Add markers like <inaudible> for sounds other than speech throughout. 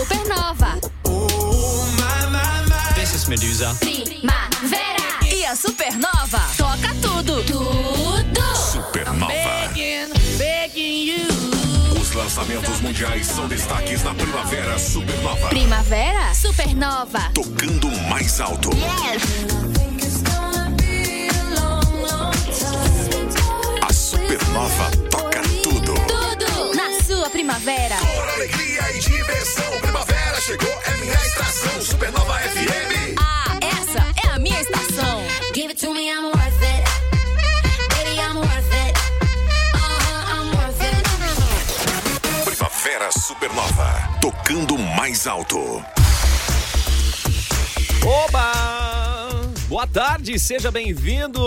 Supernova. Oh, my, my, my. This is Medusa. Primavera. E a Supernova toca tudo. Tudo. Supernova. Os lançamentos mundiais são destaques na Primavera Supernova. Primavera. Supernova. Tocando mais alto. A Supernova toca tudo. Tudo. Na sua primavera. Diversão. Primavera chegou, é minha estação. Supernova FM. Ah, essa é a minha estação. Give it to me, I'm worth it. Baby, I'm worth it. Uh-huh, I'm worth it. Primavera Supernova. Tocando mais alto. Oba! Boa tarde, seja bem-vindo.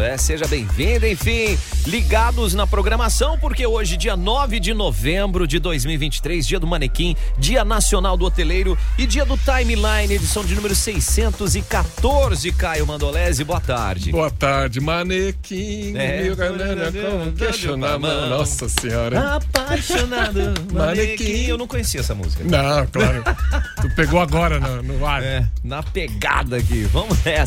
É, seja bem-vindo, enfim, ligados na programação, porque hoje, dia 9 de novembro de 2023, dia do manequim, dia nacional do hoteleiro e dia do timeline, edição de número 614. Caio Mandolese, boa tarde. Boa tarde, manequim. É. Meu galera, mão. Nossa senhora. Apaixonado, manequim. Eu não conhecia essa música. Não, claro. tu pegou agora no, no ar. É, na pegada aqui. Vamos nessa.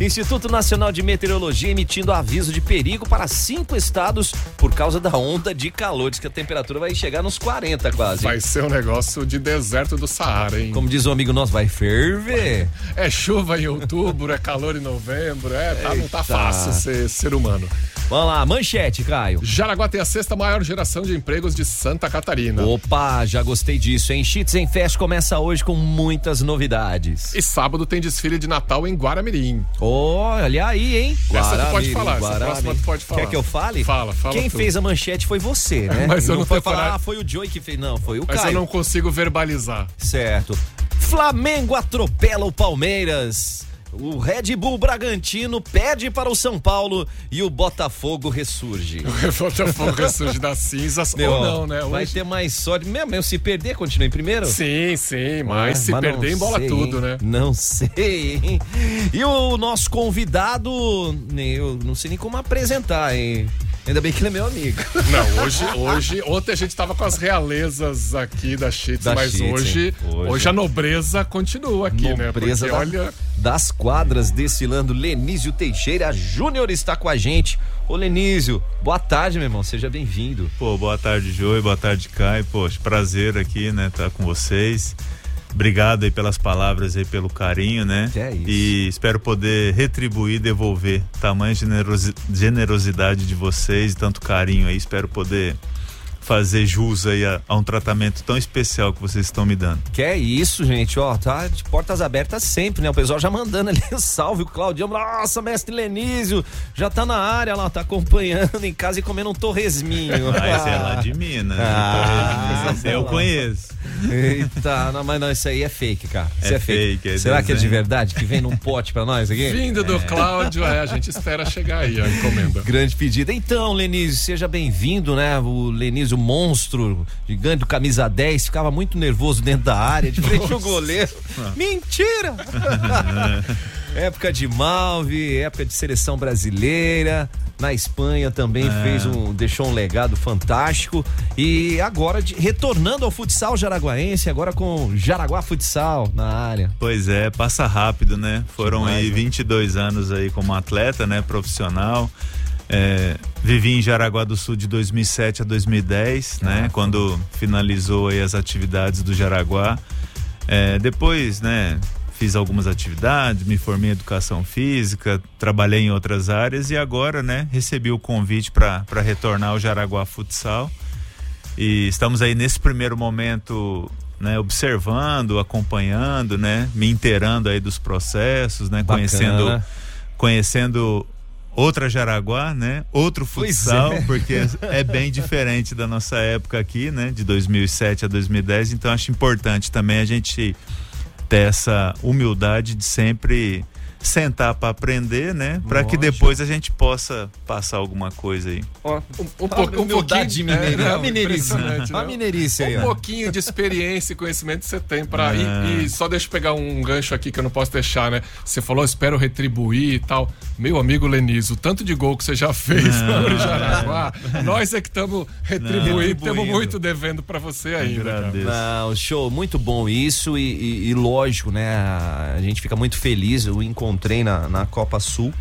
Instituto Nacional de Meteorologia emitindo aviso de perigo para cinco estados por causa da onda de calor. Diz que a temperatura vai chegar nos 40 quase. Vai ser um negócio de deserto do Saara, hein? Como diz um amigo nosso, vai ferver. É chuva em outubro, é calor em novembro, é, tá, não tá fácil ser ser humano. Vamos lá, manchete, Caio. Jaraguá tem a sexta maior geração de empregos de Santa Catarina. Opa, já gostei disso, hein? Cheats Fest começa hoje com muitas novidades. E sábado tem desfile de Natal em Guaramirim. Olha aí, hein? Essa tu pode Guaramirim, falar, essa próxima tu pode falar. Quer que eu fale? Fala, fala Quem tu. fez a manchete foi você, né? <laughs> Mas eu não foi falar, ah, foi o Joey que fez. Não, foi o Mas Caio. eu não consigo verbalizar. Certo. Flamengo atropela o Palmeiras. O Red Bull Bragantino perde para o São Paulo e o Botafogo ressurge. <laughs> O Botafogo ressurge das cinzas Meu, ou não, né? Vai Hoje- ter mais sorte. Mesmo, se perder, continua em primeiro? Sim, sim, mas Ah, se mas perder embola sei, tudo, né? Não sei, hein? E o nosso convidado, eu não sei nem como apresentar, hein? Ainda bem que ele é meu amigo. <laughs> Não, hoje, hoje, ontem a gente tava com as realezas aqui da Cheats, Da mas Cheats, hoje? Hoje. hoje a nobreza continua aqui, né? Nobreza da- olha, das quadras desfilando, Lenísio Teixeira Júnior está com a gente. Ô Lenísio, boa tarde, meu irmão, seja bem-vindo. Pô, boa tarde, Joey, boa tarde, Caio. Poxa, prazer aqui, né, estar com vocês. Obrigado aí pelas palavras aí, pelo carinho, né? É isso. E espero poder retribuir, devolver tamanha generosi- generosidade de vocês, e tanto carinho aí. Espero poder fazer jus aí a, a um tratamento tão especial que vocês estão me dando. Que é isso, gente, ó, tá de portas abertas sempre, né? O pessoal já mandando ali, salve o Claudião, nossa, mestre Lenísio, já tá na área lá, tá acompanhando em casa e comendo um torresminho. <laughs> Ah, esse é lá de Minas. né? Ah, eu conheço. Eita, não, mas não, isso aí é fake, cara. Isso é, É fake. fake, é Será que é de desenho. verdade? Que vem num pote pra nós aqui? vindo do Cláudio, é, a gente espera chegar aí, a encomenda. Grande pedida. Então, Lenísio, seja bem-vindo, né? O Lenísio monstro, gigante camisa 10, ficava muito nervoso dentro da área, de frente ao goleiro. Mentira! <laughs> época de Malve, época de seleção brasileira. Na Espanha também É. fez um, deixou um legado fantástico. E agora de- retornando ao futsal jaraguaense, agora com Jaraguá Futsal na área. Pois é, passa rápido, né? Foram Demais, aí né? 22 anos aí como atleta, né? Profissional. É, vivi em Jaraguá do Sul de 2007 a 2010, né? Quando finalizou aí as atividades do Jaraguá. É, depois, né? Fiz algumas atividades, me formei em educação física, trabalhei em outras áreas e agora, né? Recebi o convite para retornar ao Jaraguá Futsal. E estamos aí nesse primeiro momento, né, observando, acompanhando, né, me inteirando aí dos processos, né, Bacana. conhecendo conhecendo outra Jaraguá, né? Outro futsal, é. porque é bem <laughs> diferente da nossa época aqui, né, de 2007 a 2010, então acho importante também a gente ter essa humildade de sempre sentar para aprender, né? Para que depois a gente possa passar alguma coisa aí. Ó, Um, um, pouco- um pouquinho mineira. É, a não, mineirice. impressionante, A né? mineirice aí, Um ó. pouquinho de experiência e conhecimento você tem para É. e, e só deixa eu pegar um gancho aqui que eu não posso deixar, né? Você falou, espero retribuir e tal. Meu amigo Lenizo, o tanto de gol que você já fez <laughs> no Jaraguá, nós é que estamos retribuindo, estamos muito devendo para você ainda. Não, show, muito bom isso e, e- e lógico, né? A gente fica muito feliz. O encontrei na, na Copa Sul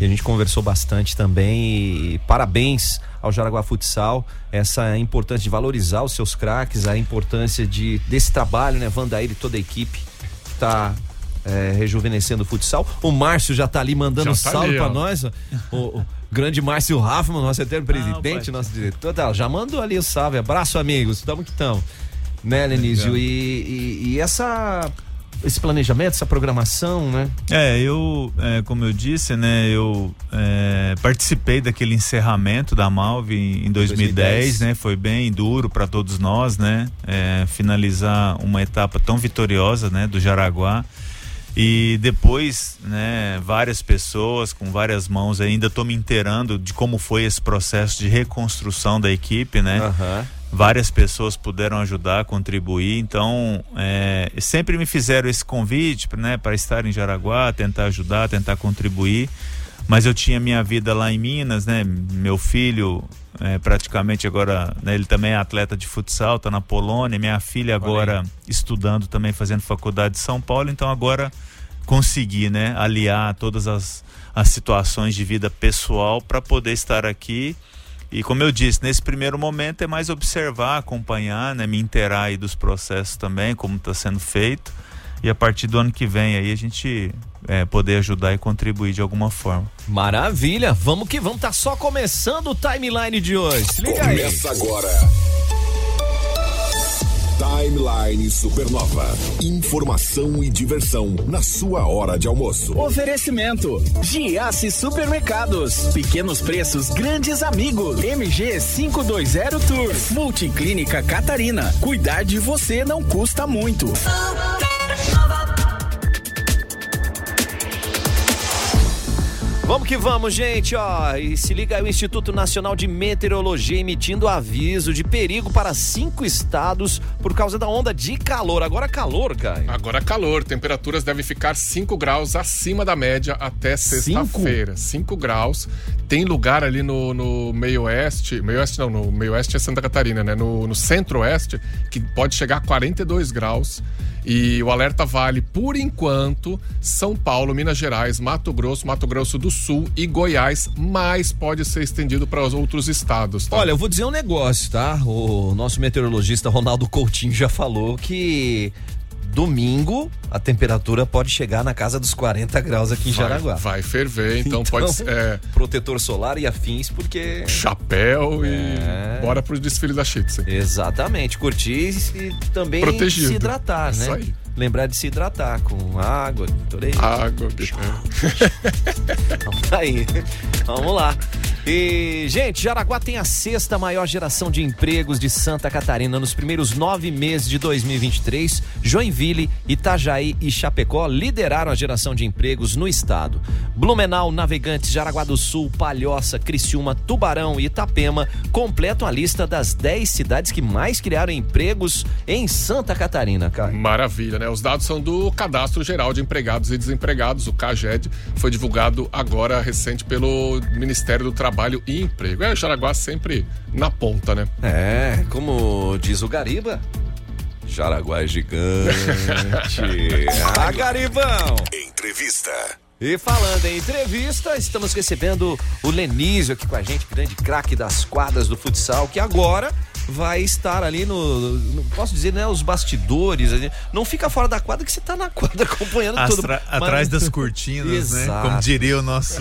e a gente conversou bastante também. E parabéns ao Jaraguá Futsal, essa importância de valorizar os seus craques, a importância de desse trabalho, né? Vandair e toda a equipe que tá é, rejuvenescendo o futsal. O Márcio já tá ali mandando Já tá salve ó. nós. O, o grande Márcio Raffman, nosso eterno presidente, pai. nosso diretor, tá, já mandou ali o salve. Abraço, amigos. Tamo que tamo. Né, Lenísio? E, e- e essa. Esse planejamento, essa programação, né? É, eu, é, como eu disse, né, eu é, participei daquele encerramento da Malve em, em 2010, 2010. né? Foi bem duro para todos nós, né? é, finalizar uma etapa tão vitoriosa, né, do Jaraguá. E depois, né, várias pessoas com várias mãos ainda estou me inteirando de como foi esse processo de reconstrução da equipe, né? Aham. Várias pessoas puderam ajudar, contribuir. Então, é, sempre me fizeram esse convite, né, para estar em Jaraguá, tentar ajudar, tentar contribuir. Mas eu tinha minha vida lá em Minas, né? Meu filho, é, praticamente agora, né, ele também é atleta de futsal, tá na Polônia. Minha filha agora estudando também, fazendo faculdade de São Paulo. Então agora consegui, né, aliar todas as, as situações de vida pessoal para poder estar aqui. E como eu disse, nesse primeiro momento é mais observar, acompanhar, né, me inteirar aí dos processos também, como está sendo feito. E a partir do ano que vem aí a gente é, poder ajudar e contribuir de alguma forma. Maravilha, vamos que vamos, tá só começando o timeline de hoje. Se liga aí. Começa agora. Timeline Supernova. Informação e diversão na sua hora de almoço. Oferecimento: Giasse Supermercados. Pequenos preços, grandes amigos. MG 520 Tour. Multiclínica Catarina. Cuidar de você não custa muito. Vamos que vamos, gente, ó. E se liga aí o Instituto Nacional de Meteorologia emitindo aviso de perigo para cinco estados por causa da onda de calor. Agora calor, cara. Agora calor, temperaturas devem ficar 5 graus acima da média até sexta-feira. 5 graus. Tem lugar ali no, no meio oeste, meio oeste não, no meio oeste é Santa Catarina, né? No, no centro-oeste, que pode chegar a 42 graus. E o alerta vale, por enquanto, São Paulo, Minas Gerais, Mato Grosso, Mato Grosso do Sul e Goiás, mas pode ser estendido para os outros estados. tá? Olha, eu vou dizer um negócio, tá? O nosso meteorologista Ronaldo Coutinho já falou que domingo a temperatura pode chegar na casa dos 40 graus aqui em vai, Jaraguá. vai ferver, então, pode ser. é, protetor solar e afins, porque chapéu É. e bora pro desfile da Chitze. Exatamente, curtir e também Protegido. se hidratar, Isso né? aí. Lembrar de se hidratar com água, torei. Água, <laughs> Vamos aí. Vamos lá. E, gente, Jaraguá tem a sexta maior geração de empregos de Santa Catarina. Nos primeiros nove meses de 2023, Joinville, Itajaí e Chapecó lideraram a geração de empregos no estado. Blumenau, Navegantes, Jaraguá do Sul, Palhoça, Criciúma, Tubarão e Itapema completam a lista das 10 cidades que mais criaram empregos em Santa Catarina, cara. Maravilha, né? Os dados são do Cadastro Geral de Empregados e Desempregados, o CAGED, foi divulgado agora recente pelo Ministério do Trabalho e Emprego. É, o Jaraguá sempre na ponta, né? É, como diz o Gariba, Jaraguá é gigante. <laughs> ah, Garibão! Entrevista. E falando em entrevista, estamos recebendo o Lenísio aqui com a gente, grande craque das quadras do futsal, que agora vai estar ali no, no- posso dizer, né, os bastidores, não fica fora da quadra que você tá na quadra acompanhando tudo. Astra- Mas- atrás das cortinas, né? Como diriam nosso,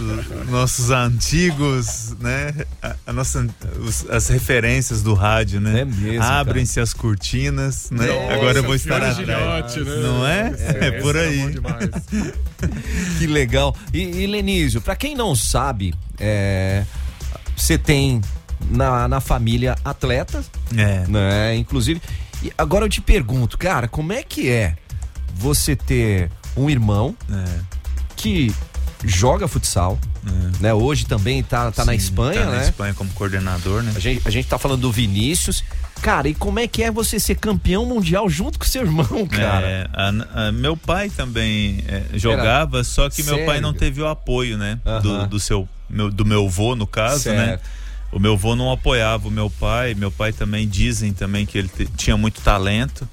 nossos antigos, né? A, a nossa, os- as referências do rádio, né? É mesmo, Abrem-se as cortinas, né? Nossa, Agora eu vou estar atrás. Gilhote, né? Não é? É, por esse era aí. <laughs> Que legal. E, e Lenísio, pra quem não sabe, é, você tem na, na família atletas, É. né? Inclusive. E agora eu te pergunto, cara, como é que é você ter um irmão é. que joga futsal, né? Hoje também tá, tá na Sim, Espanha, tá né? na Espanha como coordenador, né? A gente, a gente tá falando do Vinícius. Cara, e como é que é você ser campeão mundial junto com seu irmão, <laughs> cara? É, a- a- meu pai também é, jogava, só que meu pai não Sério? teve o apoio, né? Do, Aham. do seu, meu, do meu avô, no caso, né? O meu avô não apoiava o meu pai. Meu pai também dizem também que ele tinha muito talento,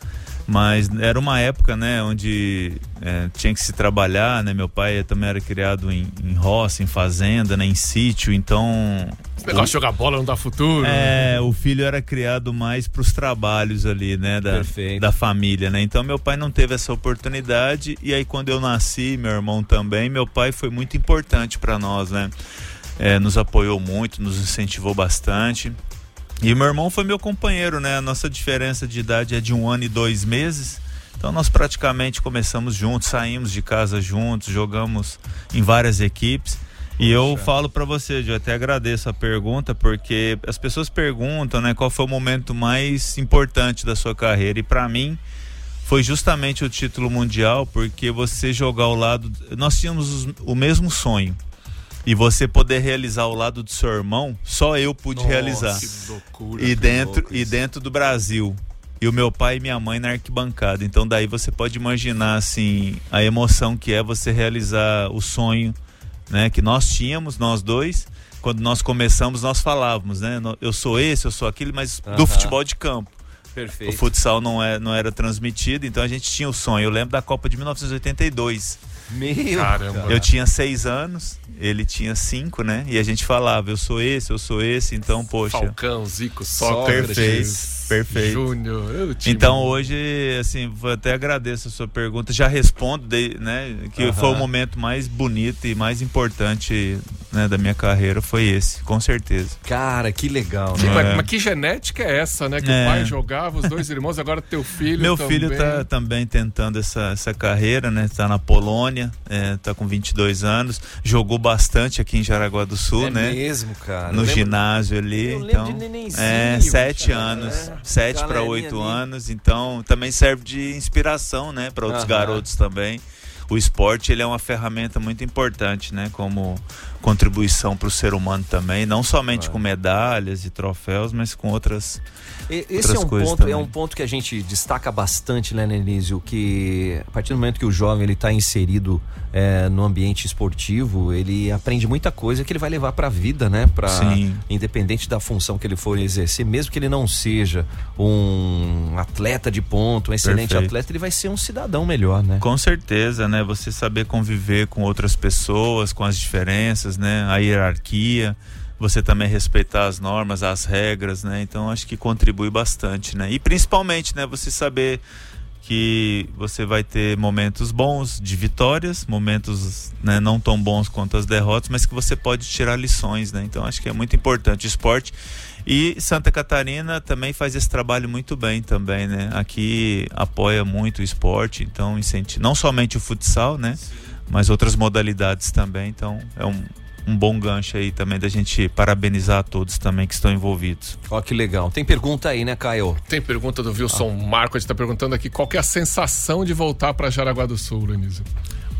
mas era uma época, né, onde é, tinha que se trabalhar, né? Meu pai também era criado em, em roça, em fazenda, né, em sítio, então Esse negócio de jogar bola não dá futuro. é, o filho era criado mais para os trabalhos ali, né, da, Perfeito. da família, né? Então meu pai não teve essa oportunidade e aí quando eu nasci, meu irmão também, meu pai foi muito importante para nós, né? É, nos apoiou muito, nos incentivou bastante. E meu irmão foi meu companheiro, né? A nossa diferença de idade é de um ano e dois meses. Então nós praticamente começamos juntos, saímos de casa juntos, jogamos em várias equipes. E eu falo pra você, eu até agradeço a pergunta, porque as pessoas perguntam, né, qual foi o momento mais importante da sua carreira. E pra mim foi justamente o título mundial, porque você jogar ao lado, nós tínhamos os- o mesmo sonho. E você poder realizar ao lado do seu irmão, só eu pude Nossa, realizar. Que loucura. e que dentro e dentro do Brasil. E o meu pai e minha mãe na arquibancada. Então daí você pode imaginar assim a emoção que é você realizar o sonho né que nós tínhamos nós dois. Quando nós começamos nós falávamos né eu sou esse eu sou aquele mas Aham. do futebol de campo. O Perfeito. futsal não é não era transmitido então a gente tinha o sonho. Eu lembro da Copa de 1982 Meu Caramba. eu tinha seis anos ele tinha cinco né e a gente falava eu sou esse eu sou esse então poxa Falcão, Zico, Sócrates. Sócrates, Perfeito. Júnior. Então hoje, assim, até agradeço a sua pergunta, já respondo, né, que foi o momento mais bonito e mais importante né, da minha carreira, foi esse, com certeza. Cara, que legal, né? mas, É. mas que genética é essa, né? Que É. o pai jogava, os dois irmãos, agora teu filho Meu também. filho tá também tentando essa, essa carreira, né, tá na Polônia, é, tá com 22 anos, jogou bastante aqui em Jaraguá do Sul, É né? mesmo, cara. no lembro- ginásio ali, então é sete cara, anos, é. sete para oito anos, então também serve de inspiração, né, para outros Aham. garotos também. O esporte ele é uma ferramenta muito importante, né, como contribuição para o ser humano também, não somente com medalhas e troféus, mas com outras. E- Esse outras é um, ponto, também. é um ponto que a gente destaca bastante, né, Nenísio? Que a partir do momento que o jovem ele está inserido é, no ambiente esportivo, ele aprende muita coisa que ele vai levar para a vida, né? Pra, Sim. independente da função que ele for exercer, mesmo que ele não seja um atleta de ponto, um excelente Perfeito. atleta, ele vai ser um cidadão melhor, né? Com certeza, né? Você saber conviver com outras pessoas, com as diferenças, né? A hierarquia, você também respeitar as normas, as regras, né? Então acho que contribui bastante, né? E principalmente, né? Você saber que você vai ter momentos bons de vitórias, momentos né, não tão bons quanto as derrotas, mas que você pode tirar lições, né? Então acho que é muito importante o esporte. E Santa Catarina também faz esse trabalho muito bem também, né? Aqui apoia muito o esporte, então incentiva não somente o futsal, né? Mas outras modalidades também. Então é um, um bom gancho aí também da gente parabenizar a todos também que estão envolvidos. Ó, que legal. Tem pergunta aí, né, Caio? Tem pergunta do Wilson Marco, a gente tá perguntando aqui qual que é a sensação de voltar para Jaraguá do Sul, Lenise.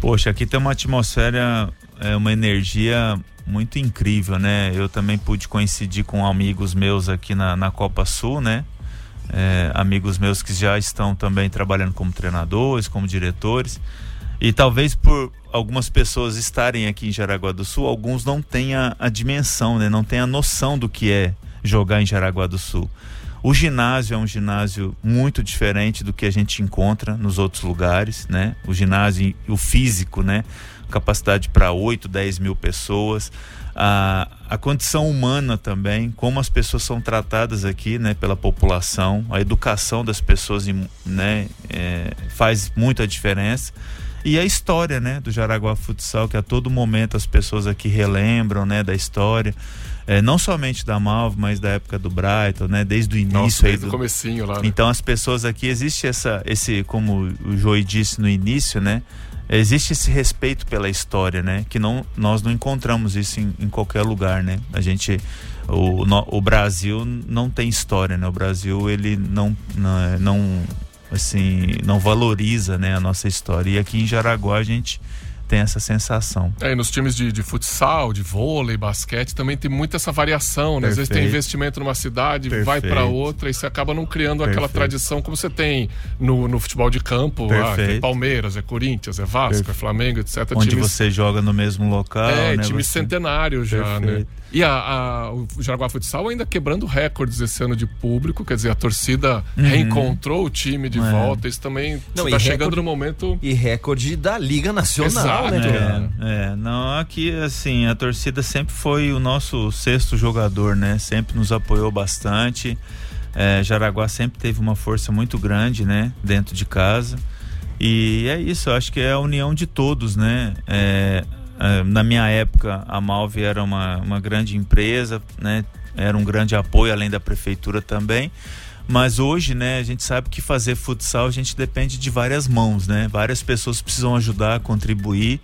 Poxa, aqui tem uma atmosfera, é, uma energia muito incrível, né? Eu também pude coincidir com amigos meus aqui na, na Copa Sul, né? É, amigos meus que já estão também trabalhando como treinadores, como diretores. E talvez por algumas pessoas estarem aqui em Jaraguá do Sul, alguns não tenham a dimensão, né? Não tenham a noção do que é jogar em Jaraguá do Sul. O ginásio é um ginásio muito diferente do que a gente encontra nos outros lugares, né? O ginásio, o físico, né? Capacidade para 8, 10 mil pessoas. A, a condição humana também, como as pessoas são tratadas aqui, né? Pela população, a educação das pessoas, né? é, faz muita diferença. E a história, né, do Jaraguá Futsal, que a todo momento as pessoas aqui relembram, né, da história, é, não somente da Malvo, mas da época do Brighton, né, desde o início Nossa, aí desde o do, comecinho lá, né? então as pessoas aqui existe essa esse como o Joey disse no início, né? Existe esse respeito pela história, né? Que não nós não encontramos isso em, em qualquer lugar, né? A gente o, no- o Brasil não tem história, né? O Brasil ele não não, não assim não valoriza, né, a nossa história. E aqui em Jaraguá a gente tem essa sensação. É, e nos times de, de futsal, de vôlei, basquete, também tem muita essa variação, né? Às vezes tem Perfeito. investimento numa cidade, vai Perfeito. para outra e você acaba não criando aquela Perfeito. tradição como você tem no, no futebol de campo. Ah, tem Perfeito. Palmeiras, é Corinthians, é Vasco, Perfeito. é Flamengo, etc. Onde Times- você joga no mesmo local. É, né? time Você- centenário já, né? Perfeito. E a, a- o Jaraguá Futsal ainda quebrando recordes esse ano de público, quer dizer, a torcida reencontrou o time de Uhum. É. volta. Isso também Não, está chegando recorde- no momento. E recorde da Liga Nacional, Exato. Né, cara? É, é, não, aqui assim, a torcida sempre foi o nosso sexto jogador, né? Sempre nos apoiou bastante. É, Jaraguá sempre teve uma força muito grande, né? Dentro de casa. E é isso, acho que é a união de todos, né? É, é, na minha época, a Malve era uma, uma grande empresa, né? Era um grande apoio, além da prefeitura também. Mas hoje, né, a gente sabe que fazer futsal a gente depende de várias mãos, né? Várias pessoas precisam ajudar, contribuir.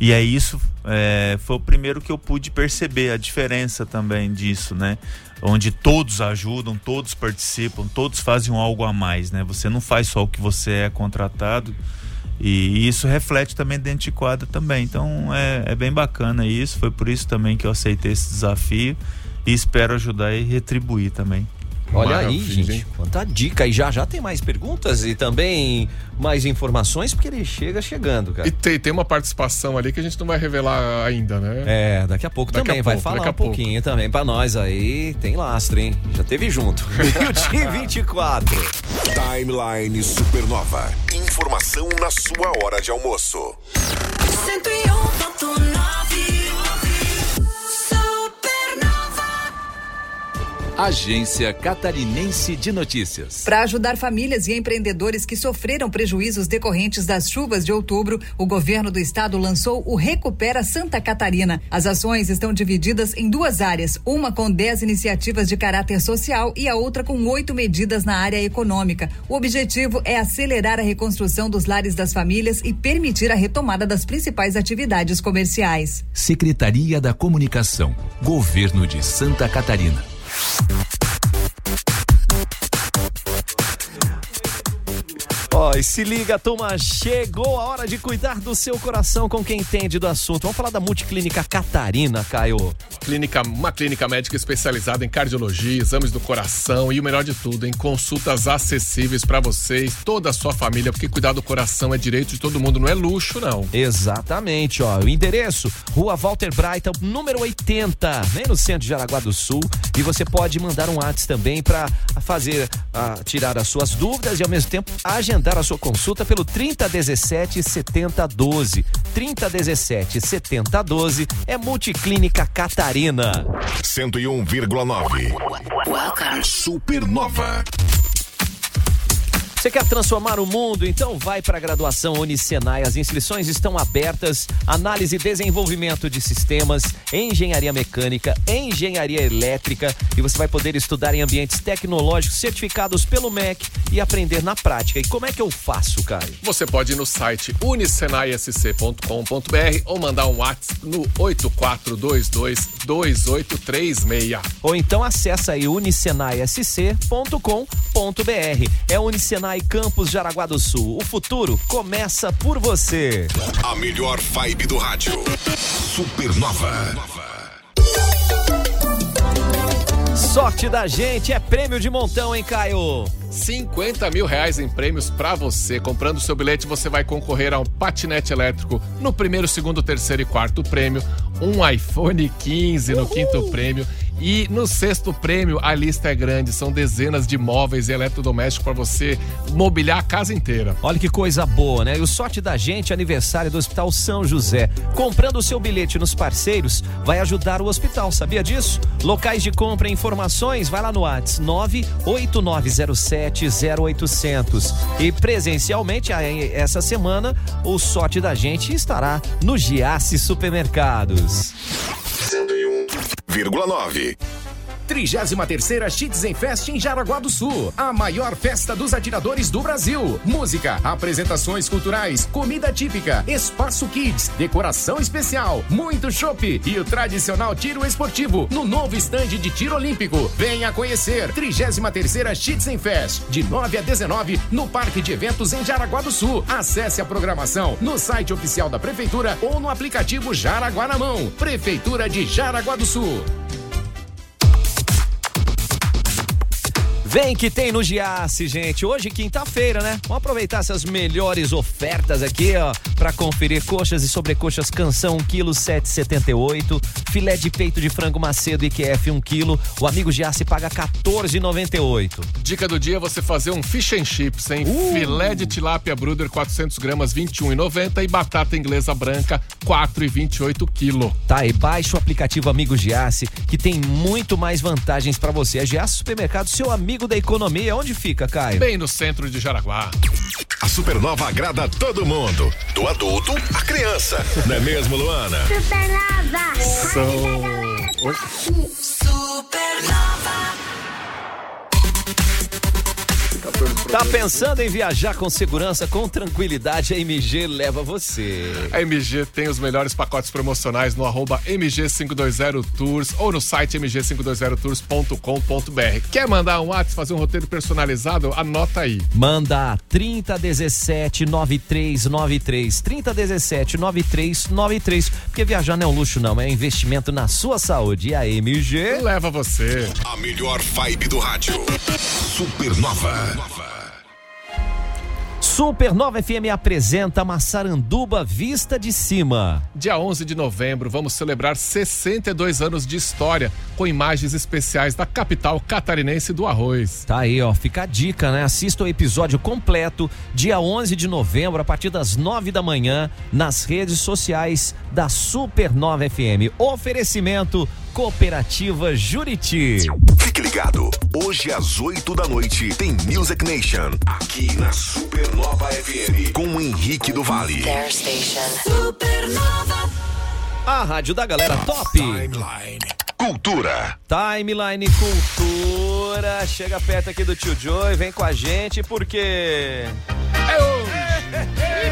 E é isso, é, foi o primeiro que eu pude perceber a diferença também disso, né? Onde todos ajudam, todos participam, todos fazem algo a mais, né? Você não faz só o que você é contratado. E isso reflete também dentro de quadra também. Então é, é bem bacana isso. Foi por isso também que eu aceitei esse desafio e espero ajudar e retribuir também. Olha aí, Maravilha, gente, hein? quanta dica. E já já tem mais perguntas e também mais informações, porque ele chega chegando, cara. E tem, tem uma participação ali que a gente não vai revelar ainda, né? É, daqui a pouco Daqui também a vai pouco, falar daqui a um pouquinho também pra nós aí. Tem lastro, hein? Já teve junto. <laughs> E o Tim 24. Timeline Supernova. Informação na sua hora de almoço. 101.9 Agência Catarinense de Notícias. Para ajudar famílias e empreendedores que sofreram prejuízos decorrentes das chuvas de outubro, o governo do estado lançou o Recupera Santa Catarina. As ações estão divididas em duas áreas, uma com 10 iniciativas de caráter social e a outra com oito medidas na área econômica. O objetivo é acelerar a reconstrução dos lares das famílias e permitir a retomada das principais atividades comerciais. Secretaria da Comunicação. Governo de Santa Catarina. Thank you. Se liga, turma, chegou a hora de cuidar do seu coração com quem entende do assunto. Vamos falar da Multiclínica Catarina, Caio. Clínica, uma clínica médica especializada em cardiologia, exames do coração e o melhor de tudo, em consultas acessíveis para vocês, toda a sua família, porque cuidar do coração é direito de todo mundo, não é luxo, não. Exatamente, ó. O endereço, Rua Walter Brighton, número 80, bem no centro de Jaraguá do Sul. E você pode mandar um WhatsApp também para fazer, ah, tirar as suas dúvidas e ao mesmo tempo agendar a sua consulta pelo 3017 7012. 3017 7012 é Multiclínica Catarina. 101,9. Supernova. Você quer transformar o mundo? Então vai para a graduação Unicenai. As inscrições estão abertas. Análise e desenvolvimento de sistemas, engenharia mecânica, engenharia elétrica e você vai poder estudar em ambientes tecnológicos certificados pelo MEC e aprender na prática. E como é que eu faço, Caio? Você pode ir no site unicenaisc.com.br ou mandar um WhatsApp no 84222836. Ou então acessa aí unicenaisc.com.br. É Unicenai Campus Jaraguá do Sul. O futuro começa por você. A melhor vibe do rádio. Supernova. Sorte da gente é prêmio de montão, hein, Caio? 50 mil reais em prêmios pra você. Comprando seu bilhete, você vai concorrer a um patinete elétrico no primeiro, segundo, terceiro e quarto prêmio, um iPhone 15 no quinto prêmio e no sexto prêmio a lista é grande, são dezenas de móveis e eletrodomésticos pra você mobiliar a casa inteira. Olha que coisa boa, né? E o sorte da gente, aniversário do Hospital São José. Comprando o seu bilhete nos parceiros, vai ajudar o hospital, sabia disso? Locais de compra e informações, vai lá no WhatsApp 989070800. E presencialmente, essa semana, o sorte da gente estará no Giasse Supermercados. 101,9. 33ª Citizen Fest em Jaraguá do Sul, a maior festa dos atiradores do Brasil. Música, apresentações culturais, comida típica, espaço kids, decoração especial, muito chopp e o tradicional tiro esportivo no novo estande de tiro olímpico. Venha conhecer 33ª Citizen Fest, de 9 a 19 no Parque de Eventos em Jaraguá do Sul. Acesse a programação no site oficial da Prefeitura ou no aplicativo Jaraguá na Mão. Prefeitura de Jaraguá do Sul. Vem que tem no Giasse, gente. Hoje, quinta-feira, né? Vamos aproveitar essas melhores ofertas aqui, ó, pra conferir coxas e sobrecoxas canção 1 kg 7,78, filé de peito de frango macedo IQF 1 kg, o amigo Giasse paga 14,98. Dica do dia é você fazer um fish and chips, hein? Filé de tilápia Bruder 400 gramas 21,90 e batata inglesa branca 4,28 quilo. Tá, e baixa o aplicativo Amigo Giasse, que tem muito mais vantagens pra você. A Giasse Supermercado, seu amigo da economia. Onde fica, Caio? Bem no centro de Jaraguá. A Supernova agrada todo mundo, do adulto à criança. Não é mesmo, Luana? São. Oi? Tá pensando em viajar com segurança, com tranquilidade? A MG leva você. A MG tem os melhores pacotes promocionais no arroba MG520Tours ou no site mg520tours.com.br. Quer mandar um WhatsApp, fazer um roteiro personalizado? Anota aí. Manda 3017 9393. 3017 9393. Porque viajar não é um luxo, não. É investimento na sua saúde. E a MG. Leva você. A melhor vibe do rádio. Supernova. Supernova FM apresenta Massaranduba Vista de Cima. Dia 11 de novembro, vamos celebrar 62 anos de história com imagens especiais da capital catarinense do arroz. Tá aí, ó. Fica a dica, né? Assista o episódio completo, dia 11 de novembro, a partir das 9 da manhã, nas redes sociais da Supernova FM. Oferecimento Cooperativa Juriti. Fique ligado. Hoje às 8 da noite tem Music Nation aqui na Supernova FM com o Henrique do Vale. A rádio da galera top. Timeline. Cultura. Timeline Cultura. Chega perto aqui do tio Joey, vem com a gente, porque. Wir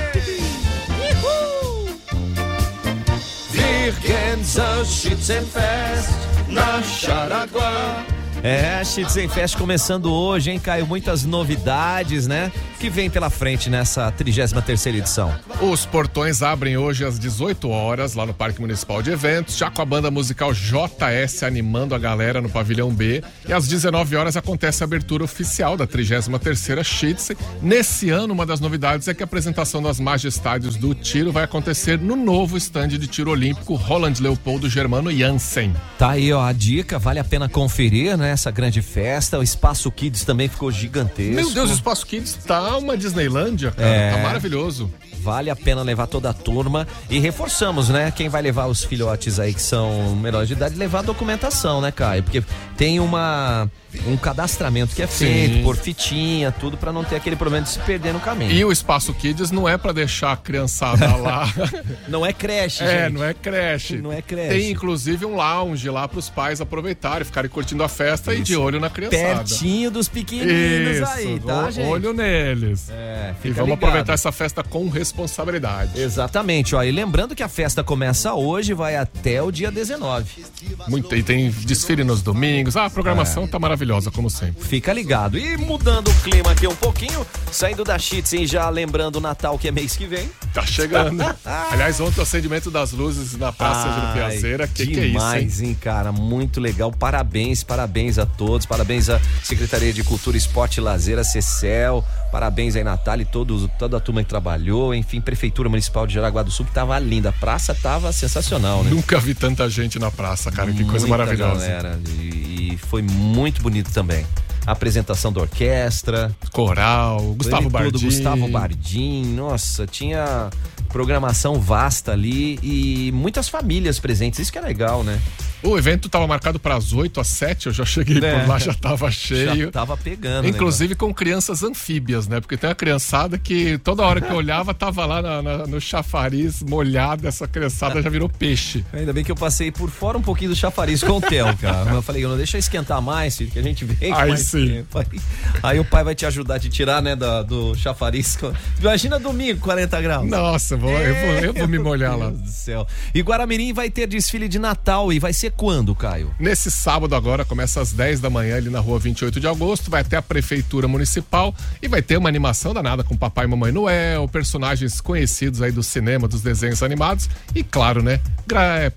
gehen so Schützenfest na Jaraguá. É, Schützenfest começando hoje, hein, Caio? Muitas novidades, né? Que vem pela frente nessa 33ª edição. Os portões abrem hoje às 18 horas lá no Parque Municipal de Eventos, já com a banda musical JS animando a galera no pavilhão B. E às 19 horas acontece a abertura oficial da 33ª Schützen. Nesse ano, uma das novidades é que a apresentação das majestades do tiro vai acontecer no novo estande de tiro olímpico Roland Leopoldo Germano Jansen. Tá aí, ó, a dica, vale a pena conferir, né? Essa grande festa. O Espaço Kids também ficou gigantesco. Meu Deus, o Espaço Kids tá uma Disneylândia, cara. É. Tá maravilhoso. Vale a pena levar toda a turma. E reforçamos, né? Quem vai levar os filhotes aí que são menores de idade, levar a documentação, né, Caio? Porque tem uma um cadastramento que é feito Sim. por fitinha, tudo pra não ter aquele problema de se perder no caminho. E o Espaço Kids não é pra deixar a criançada lá. <laughs> Não é creche, É, gente. não é creche. Não é creche. Tem inclusive um lounge lá pros pais aproveitarem, ficarem curtindo a festa e de olho na criançada. Pertinho dos pequeninos Isso, aí, tá, o- gente? olho neles. É, E vamos ligado. aproveitar essa festa com responsabilidade. Exatamente, ó. E lembrando que a festa começa hoje e vai até o dia 19. Muito, e tem desfile nos domingos. Ah, a É. programação tá maravilhosa, como sempre. Fica ligado. E mudando o clima aqui um pouquinho, saindo da Chitzen já lembrando o Natal que é mês que vem. Tá chegando. <laughs> Aliás, ontem o acendimento das luzes na Praça de Ai, Piazeira. Que que é isso, hein? demais, hein, cara? Muito legal. Parabéns, parabéns a todos. Parabéns à Secretaria de Cultura, Esporte e Lazer, a CECEL. Parabéns aí, Natália e todos, toda a turma que trabalhou. Enfim, Prefeitura Municipal de Jaraguá do Sul, que tava linda. A praça tava sensacional, né? Nunca vi tanta gente na praça, cara. Que coisa Muita maravilhosa. Galera, e, e foi muito bonito também. Apresentação da orquestra. Coral, Gustavo Bardim. Gustavo Bardim. Nossa, tinha programação vasta ali e muitas famílias presentes. Isso que é legal, né? O evento estava marcado para as 8 às 7, eu já cheguei É. por lá, já estava <laughs> cheio. Já tava pegando. né, Inclusive com crianças anfíbias, né? Porque tem uma criançada que toda hora que eu olhava tava lá na- na- no chafariz molhado, essa criançada já virou peixe. Ainda bem que eu passei por fora um pouquinho do chafariz com o Theo, cara. <laughs> Eu falei, eu não deixa esquentar mais, filho, que a gente vem Aí sim. Aí, aí o pai vai te ajudar a te tirar, né, da- do chafariz. Imagina domingo, 40 graus. Nossa, eu vou, eu vou, eu vou me <laughs> molhar lá. Meu Deus do céu. E Guaramirim vai ter desfile de Natal e vai ser quando, Caio? Nesse sábado agora, começa às 10 da manhã ali na rua 28 de agosto, vai até a Prefeitura Municipal e vai ter uma animação danada com Papai e Mamãe Noel, personagens conhecidos aí do cinema, dos desenhos animados e, claro, né,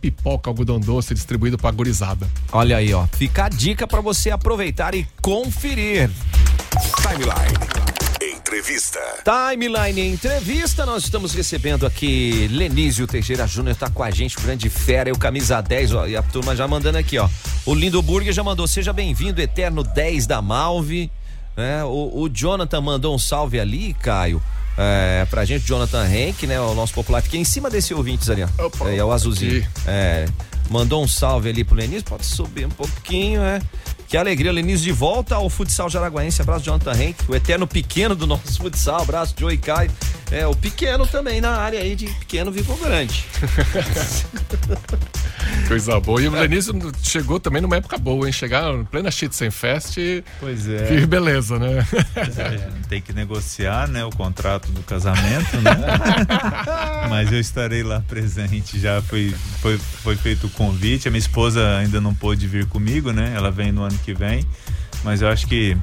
pipoca, algodão doce distribuído pra gurizada. Olha aí, ó. Fica a dica pra você aproveitar e conferir. Timeline. Entrevista. Timeline Entrevista, nós estamos recebendo aqui Lenísio Teixeira Júnior, tá com a gente, o grande fera, e o camisa 10, ó, e a turma já mandando aqui, ó. O Lindo Burger já mandou, seja bem-vindo, Eterno 10 da Malve. né? O, o Jonathan mandou um salve ali, Caio. É, pra gente, Jonathan Henk, né? O nosso popular, que é em cima desse ouvintes ali, ó. Opa, é, é o azulzinho. É, mandou um salve ali pro Lenísio, pode subir um pouquinho, é. Que alegria, Lenísio de volta ao futsal jaraguaense. Abraço, Jonathan Henk, o eterno pequeno do nosso futsal. Abraço, Joey Caio. É, o pequeno também na área aí de pequeno vivo grande. <laughs> Coisa boa. E o Lenísio chegou também numa época boa, hein? Chegar em plena Fest. Pois é. Que beleza, né? <laughs> Tem que negociar, né, o contrato do casamento, né? <laughs> Mas eu estarei lá presente. Já foi, foi, foi feito o convite. A minha esposa ainda não pôde vir comigo, né? Ela vem no ano que vem. Mas eu acho que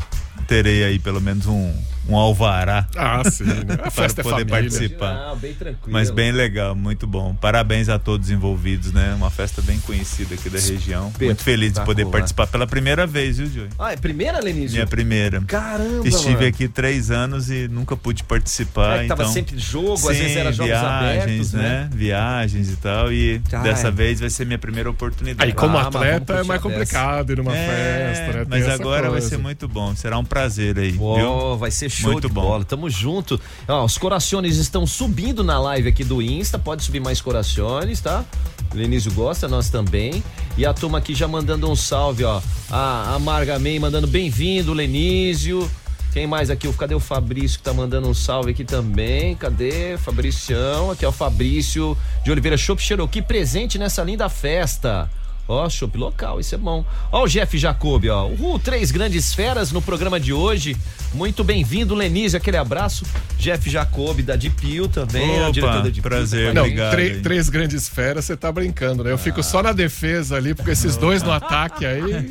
terei aí pelo menos um, um alvará Ah, sim, né? A <laughs> para festa é poder família. participar. Ah, bem tranquilo. Mas bem legal, muito bom. Parabéns a todos envolvidos, né? Uma festa bem conhecida aqui da região. Muito feliz de poder participar pela primeira vez, viu, Joey? Ah, é primeira, Lenísio? Minha primeira. Caramba, Estive mano. aqui três anos e nunca pude participar. É que tava então... sempre jogo, às Sim, vezes era jogos viagens, abertos, né? né? Viagens e tal. E Ai. dessa vez vai ser minha primeira oportunidade. Aí, como Ah, atleta, é mais complicado ir numa É, festa, né? Mas agora vai coisa. ser muito bom. Será um prazer aí, Ó, viu? vai ser show Muito de bom. bola. Tamo junto. Ó, os corações estão subindo na live aqui do Insta. Pode subir mais corações, tá? O Lenísio gosta, nós também. E a turma aqui já mandando um salve, ó. A, a Marga May mandando bem-vindo, Lenísio. Quem mais aqui? O- Cadê o Fabrício que tá mandando um salve aqui também? Cadê? Fabricião. Aqui é o Fabrício de Oliveira Shop Cherokee presente nessa linda festa. Ó, chopp local, isso é bom. Ó, o Jeff Jacob, ó. Uhul, três grandes feras no programa de hoje. Muito bem-vindo, Lenise. Aquele abraço. Jeff Jacob, da Dipil também. a Opa, diretora da Dipil, prazer, tá a Não. Obrigado três- aí. três grandes feras, você tá brincando, né? Eu fico Ah. só na defesa ali, porque esses dois no <laughs> ataque aí,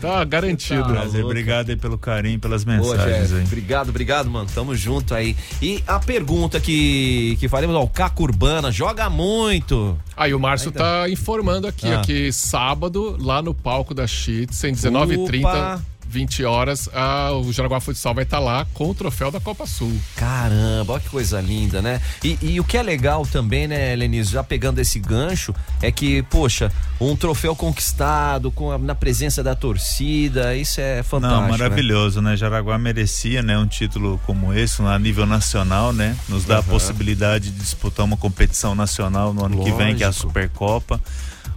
tá garantido. Prazer, louco. obrigado aí pelo carinho, pelas Boa, mensagens Jeff. aí. Obrigado, obrigado, mano. Tamo junto aí. E a pergunta que, que faremos, ó, o Caco Urbana joga muito. Aí o Márcio Ainda. tá informando aqui, Ah. ó, que sábado, lá no palco da Cheats, em 19h30, Opa. 20 horas, ah, o Jaraguá Futsal vai estar lá com o troféu da Copa Sul. Caramba, olha que coisa linda, né? E, e o que é legal também, né, Lenise, já pegando esse gancho, é que, poxa, um troféu conquistado com a- na presença da torcida, isso é fantástico. Não, né? maravilhoso, né? Jaraguá merecia, né, um título como esse, a nível nacional, né? Nos dá a possibilidade de disputar uma competição nacional no ano que vem, que é a Lógico. Supercopa.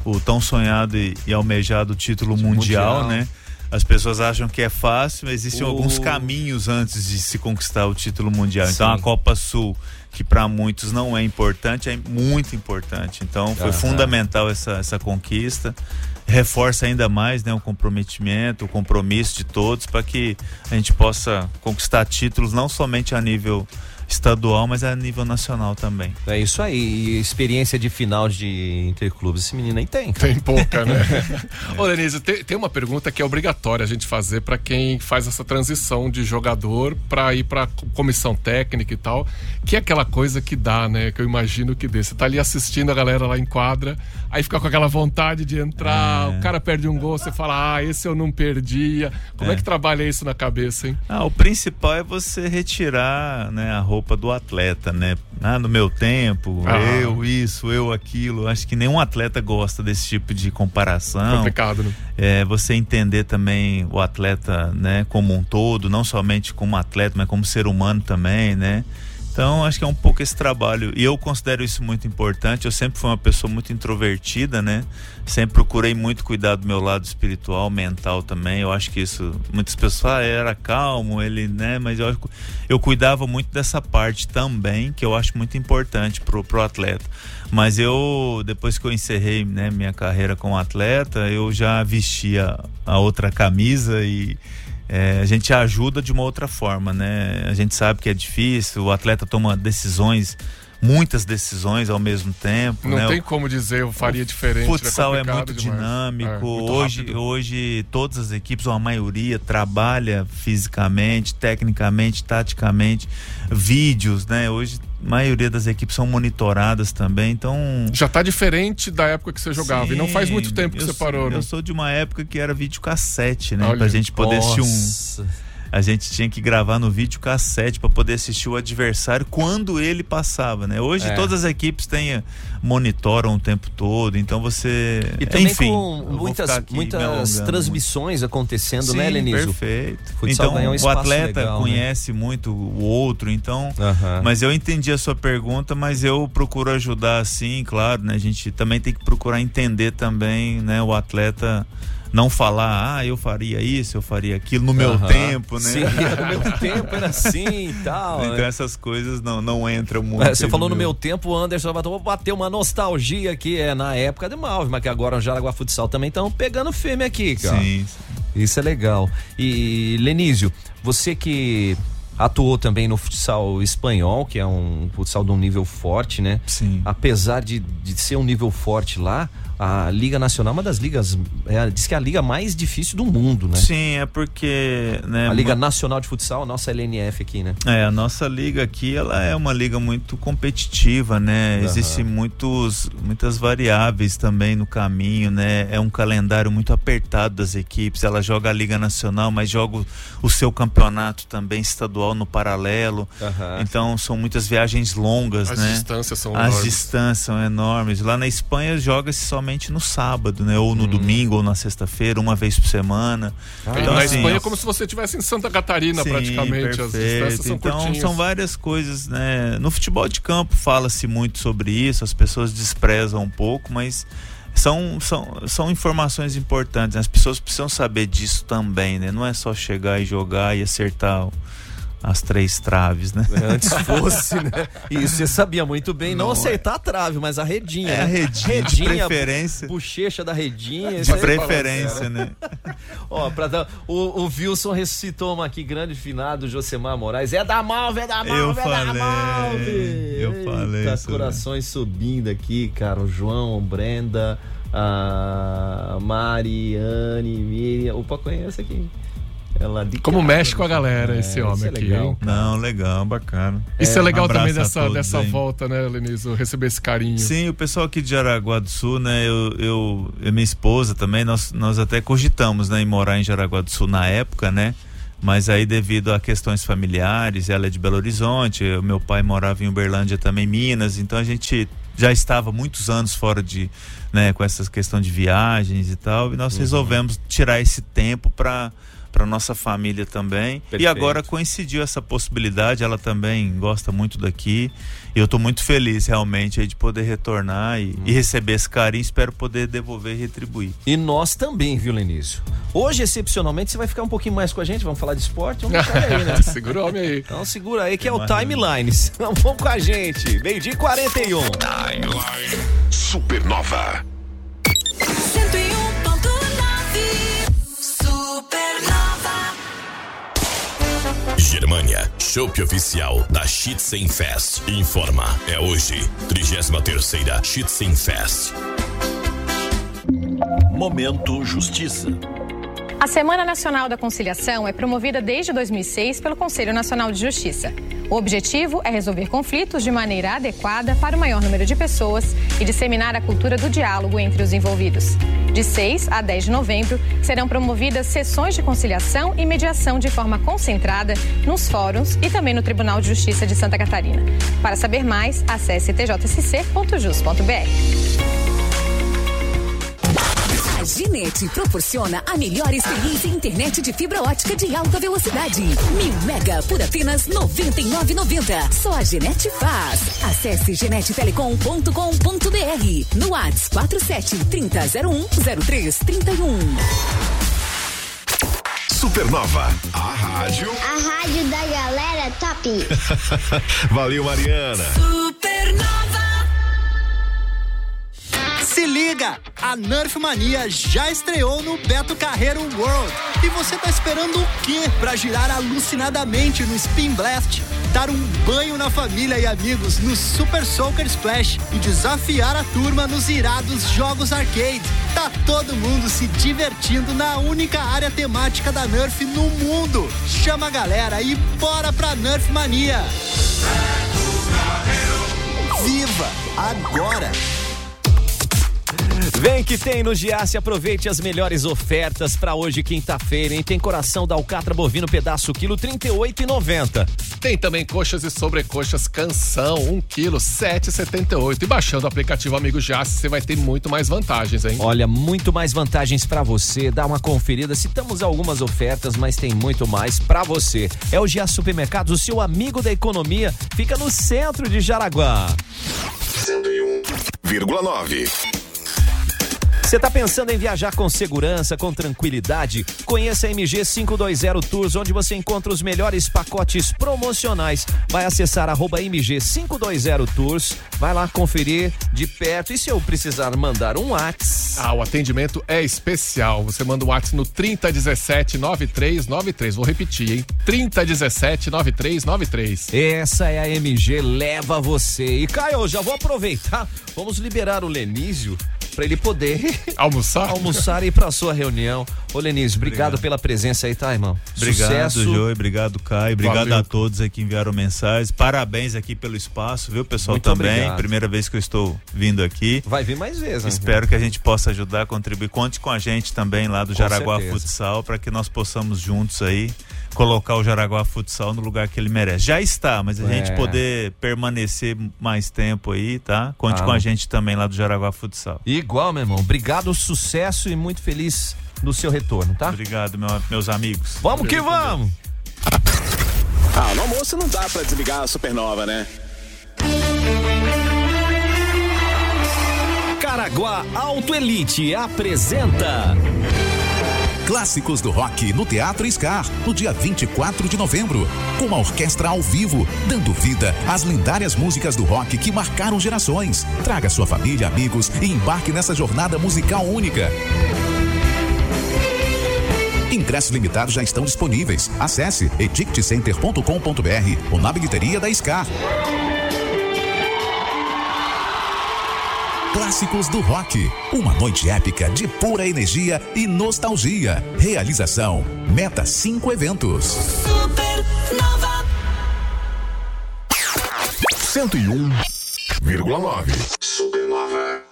O tão sonhado e, e almejado título mundial, mundial. né? As pessoas acham que é fácil, mas existem O- alguns caminhos antes de se conquistar o título mundial. Então Sim. a Copa Sul, que para muitos não é importante, é muito importante. Então foi fundamental essa, essa conquista. Reforça ainda mais né, o comprometimento, o compromisso de todos para que a gente possa conquistar títulos não somente a nível estadual, mas a nível nacional também. É isso aí, e experiência de final de interclubes, esse menino aí tem. cara. Tem pouca, né? <laughs> Ô, Denise, tem, tem uma pergunta que é obrigatória a gente fazer para quem faz essa transição de jogador para ir para comissão técnica e tal, que é aquela coisa que dá, né? Que eu imagino que dê. Você tá ali assistindo a galera lá em quadra, aí fica com aquela vontade de entrar, É. o cara perde um gol, você fala, ah, esse eu não perdia. Como é, É. que trabalha isso na cabeça, hein? Ah, o principal é você retirar né, a roupa do atleta, né? Ah, no meu tempo, Ah. eu isso, eu aquilo. Acho que nenhum atleta gosta desse tipo de comparação. Complicado, né? É, você entender também o atleta, né, como um todo, não somente como atleta, mas como ser humano também, né? Então, acho que é um pouco esse trabalho. E eu considero isso muito importante. Eu sempre fui uma pessoa muito introvertida, né? Sempre procurei muito cuidar do meu lado espiritual, mental também. Eu acho que isso. Muitas pessoas ah, era calmo, ele, né? Mas eu, eu cuidava muito dessa parte também, que eu acho muito importante pro, pro atleta. Mas eu, depois que eu encerrei né, minha carreira como atleta, eu já vestia a outra camisa e é, a gente ajuda de uma outra forma, né? A gente sabe que é difícil, o atleta toma decisões, muitas decisões ao mesmo tempo. Não né? tem como dizer, eu faria diferente. O futsal é, complicado muito demais. dinâmico. É, muito hoje, rápido. hoje todas as equipes, ou a maioria, trabalha fisicamente, tecnicamente, taticamente, vídeos, né? Hoje maioria das equipes são monitoradas também, então Já tá diferente da época que você jogava. e não faz muito tempo que você sou- parou, né? Eu sou de uma época que era videocassete, né? Olha. Pra gente poder assistir um. A gente tinha que gravar no videocassete para poder assistir o adversário quando ele passava, né? Hoje É. todas as equipes têm monitoram o tempo todo, então você E também enfim, com muitas, muitas transmissões acontecendo, muito. né, Sim, Lenísio? Perfeito. Futsal então um o atleta legal, né? conhece muito o outro, então mas eu entendi a sua pergunta, mas eu procuro ajudar sim, claro, né? A gente também tem que procurar entender também, né, o atleta não falar, ah, eu faria isso, eu faria aquilo no meu Aham. tempo, né? Sim, <laughs> no meu tempo era assim e tal. Então né? essas coisas não, não entram muito. É, você falou no meu tempo, o Anderson vou bater uma nostalgia aqui, é na época de Malve, mas que agora o Jaraguá Futsal também estão pegando firme aqui, cara. Sim. Isso é legal. E Lenísio, você que atuou também no futsal espanhol, que é um futsal de um nível forte, né? Sim. Apesar de, de ser um nível forte lá, a Liga Nacional é uma das ligas, é, diz que é a liga mais difícil do mundo, né? Sim, é porque, né, A Liga Nacional de Futsal, a nossa LNF aqui, né? É, a nossa liga aqui, ela é uma liga muito competitiva, né? Aham. Existem muitos, muitas variáveis também no caminho, né? É um calendário muito apertado das equipes. Ela joga a Liga Nacional, mas joga o, seu campeonato também estadual no paralelo. Aham. Então são muitas viagens longas, As né? distâncias são As enormes. distâncias são enormes. Lá na Espanha joga-se somente no sábado, né? Ou no domingo, ou na sexta-feira, uma vez por semana. E Então, na assim, Espanha é como se você estivesse em Santa Catarina, Sim, praticamente. As perfeito. distâncias são então curtinhas. são várias coisas, né? No futebol de campo fala-se muito sobre isso, as pessoas desprezam um pouco, mas são, são, são informações importantes. né? As pessoas precisam saber disso também, né? Não é só chegar e jogar e acertar o- as três traves, né? Antes fosse, né? <laughs> E você sabia muito bem, não, Não, acertar a trave, mas a redinha. É né? a redinha, de preferência. Bochecha da redinha. De isso preferência, né? <laughs> Ó, pra dar, o, o Wilson ressuscitou uma aqui, grande finado, Josemar Moraes. É da Malve, é da Malve, Eu é da falei, Malve. eu falei Eita, isso, corações subindo aqui, cara. O João, o Brenda, a Mariane, Miriam. Opa, conhece aqui. Ela de Como casa, mexe com a né? galera É, esse isso homem é aqui, legal. Não, legal, bacana. Isso é, legal Um também a dessa, todos dessa volta, né, Lenizo? Receber esse carinho. Sim, o pessoal aqui de Jaraguá do Sul, né? Eu, eu e minha esposa também, nós, nós até cogitamos, né, em morar em Jaraguá do Sul na época, né? Mas aí, devido a questões familiares, ela é de Belo Horizonte, o meu pai morava em Uberlândia também, Minas, então a gente já estava muitos anos fora de, né, com essa questão de viagens e tal, e nós resolvemos tirar esse tempo para para nossa família também. E Perfeito. agora coincidiu essa possibilidade, ela também gosta muito daqui. E eu estou muito feliz realmente aí de poder retornar e, e receber esse carinho, espero poder devolver e retribuir. E nós também, viu, Lenísio? Hoje, excepcionalmente, você vai ficar um pouquinho mais com a gente, vamos falar de esporte? Vamos deixar aí, né? <laughs> Segura o homem aí. Então segura aí que é o mais Timelines. Então vamos com a gente. Meio dia e 41. Supernova. Germânia, chopp oficial da Schützenfest. Informa, é hoje, 33ª Schützenfest. Momento Justiça. A Semana Nacional da Conciliação é promovida desde 2006 pelo Conselho Nacional de Justiça. O objetivo é resolver conflitos de maneira adequada para o maior número de pessoas e disseminar a cultura do diálogo entre os envolvidos. De 6 a 10 de novembro, serão promovidas sessões de conciliação e mediação de forma concentrada nos fóruns e também no Tribunal de Justiça de Santa Catarina. Para saber mais, acesse tjsc.jus.br. Ginete proporciona a melhor experiência em internet de fibra ótica de alta velocidade. Mil mega por apenas 99,90. Só a Genete faz. Acesse genetetelecom.com.br. No WhatsApp 47 3001 0331. Supernova, a rádio. A rádio da galera top. <laughs> Valeu, Mariana. Supernova. Se liga! A Nerf Mania já estreou no Beto Carreiro World. E você tá esperando o quê pra girar alucinadamente no Spin Blast, dar um banho na família e amigos no Super Soaker Splash e desafiar a turma nos irados jogos arcade? Tá todo mundo se divertindo na única área temática da Nerf no mundo. Chama a galera e bora pra Nerf Mania! Viva agora! Vem que tem no Giasse, aproveite as melhores ofertas para hoje, quinta-feira, hein? Tem coração da alcatra bovino pedaço quilo 38,90. Tem também coxas e sobrecoxas canção, 1 quilo 7,78. E baixando o aplicativo Amigo Jace, você vai ter muito mais vantagens, hein? Olha, muito mais vantagens para você. Dá uma conferida. Citamos algumas ofertas, mas tem muito mais para você. É o Giasse Supermercados, o seu amigo da economia. Fica no centro de Jaraguá. 101,9. Você está pensando em viajar com segurança, com tranquilidade? Conheça a MG 520 Tours, onde você encontra os melhores pacotes promocionais. Vai acessar arroba MG 520 Tours, vai lá conferir de perto. E se eu precisar mandar um Whats? Ah, o atendimento é especial. Você manda um WhatsApp no 3017 9393. Vou repetir, hein? 3017 9393. Essa é a MG Leva Você. E Caio, já vou aproveitar. Vamos liberar o Lenísio para ele poder <laughs> almoçar, almoçar e ir para sua reunião. Ô Lenísio, obrigado, obrigado, pela presença aí, tá, irmão? Obrigado, Sucesso. Joey, obrigado, Caio, obrigado Valeu. a todos aí que enviaram mensagens. Parabéns aqui pelo espaço, viu, pessoal Muito também. Obrigado. Primeira vez que eu estou vindo aqui. Vai vir mais vezes. Né? Espero que a gente possa ajudar, contribuir. Conte com a gente também lá do Com Jaraguá certeza. Futsal para que nós possamos juntos aí colocar o Jaraguá Futsal no lugar que ele merece. Já está, mas a É. gente poder permanecer mais tempo aí, tá? Conte Ah. com a gente também lá do Jaraguá Futsal. Igual, meu irmão. Obrigado, sucesso e muito feliz no seu retorno, tá? Obrigado, meu- meus amigos. Vamos que vamos! Ah, no almoço não dá pra desligar a supernova, né? Caraguá Auto Elite apresenta. Clássicos do rock no Teatro Scar, no dia 24 de novembro, com uma orquestra ao vivo, dando vida às lendárias músicas do rock que marcaram gerações. Traga sua família, amigos e embarque nessa jornada musical única. Ingressos limitados já estão disponíveis. Acesse eticketcenter.com.br ou na bilheteria da Scar. Clássicos do Rock. Uma noite épica de pura energia e nostalgia. Realização: Meta 5 Eventos. Supernova. 101,9. Supernova.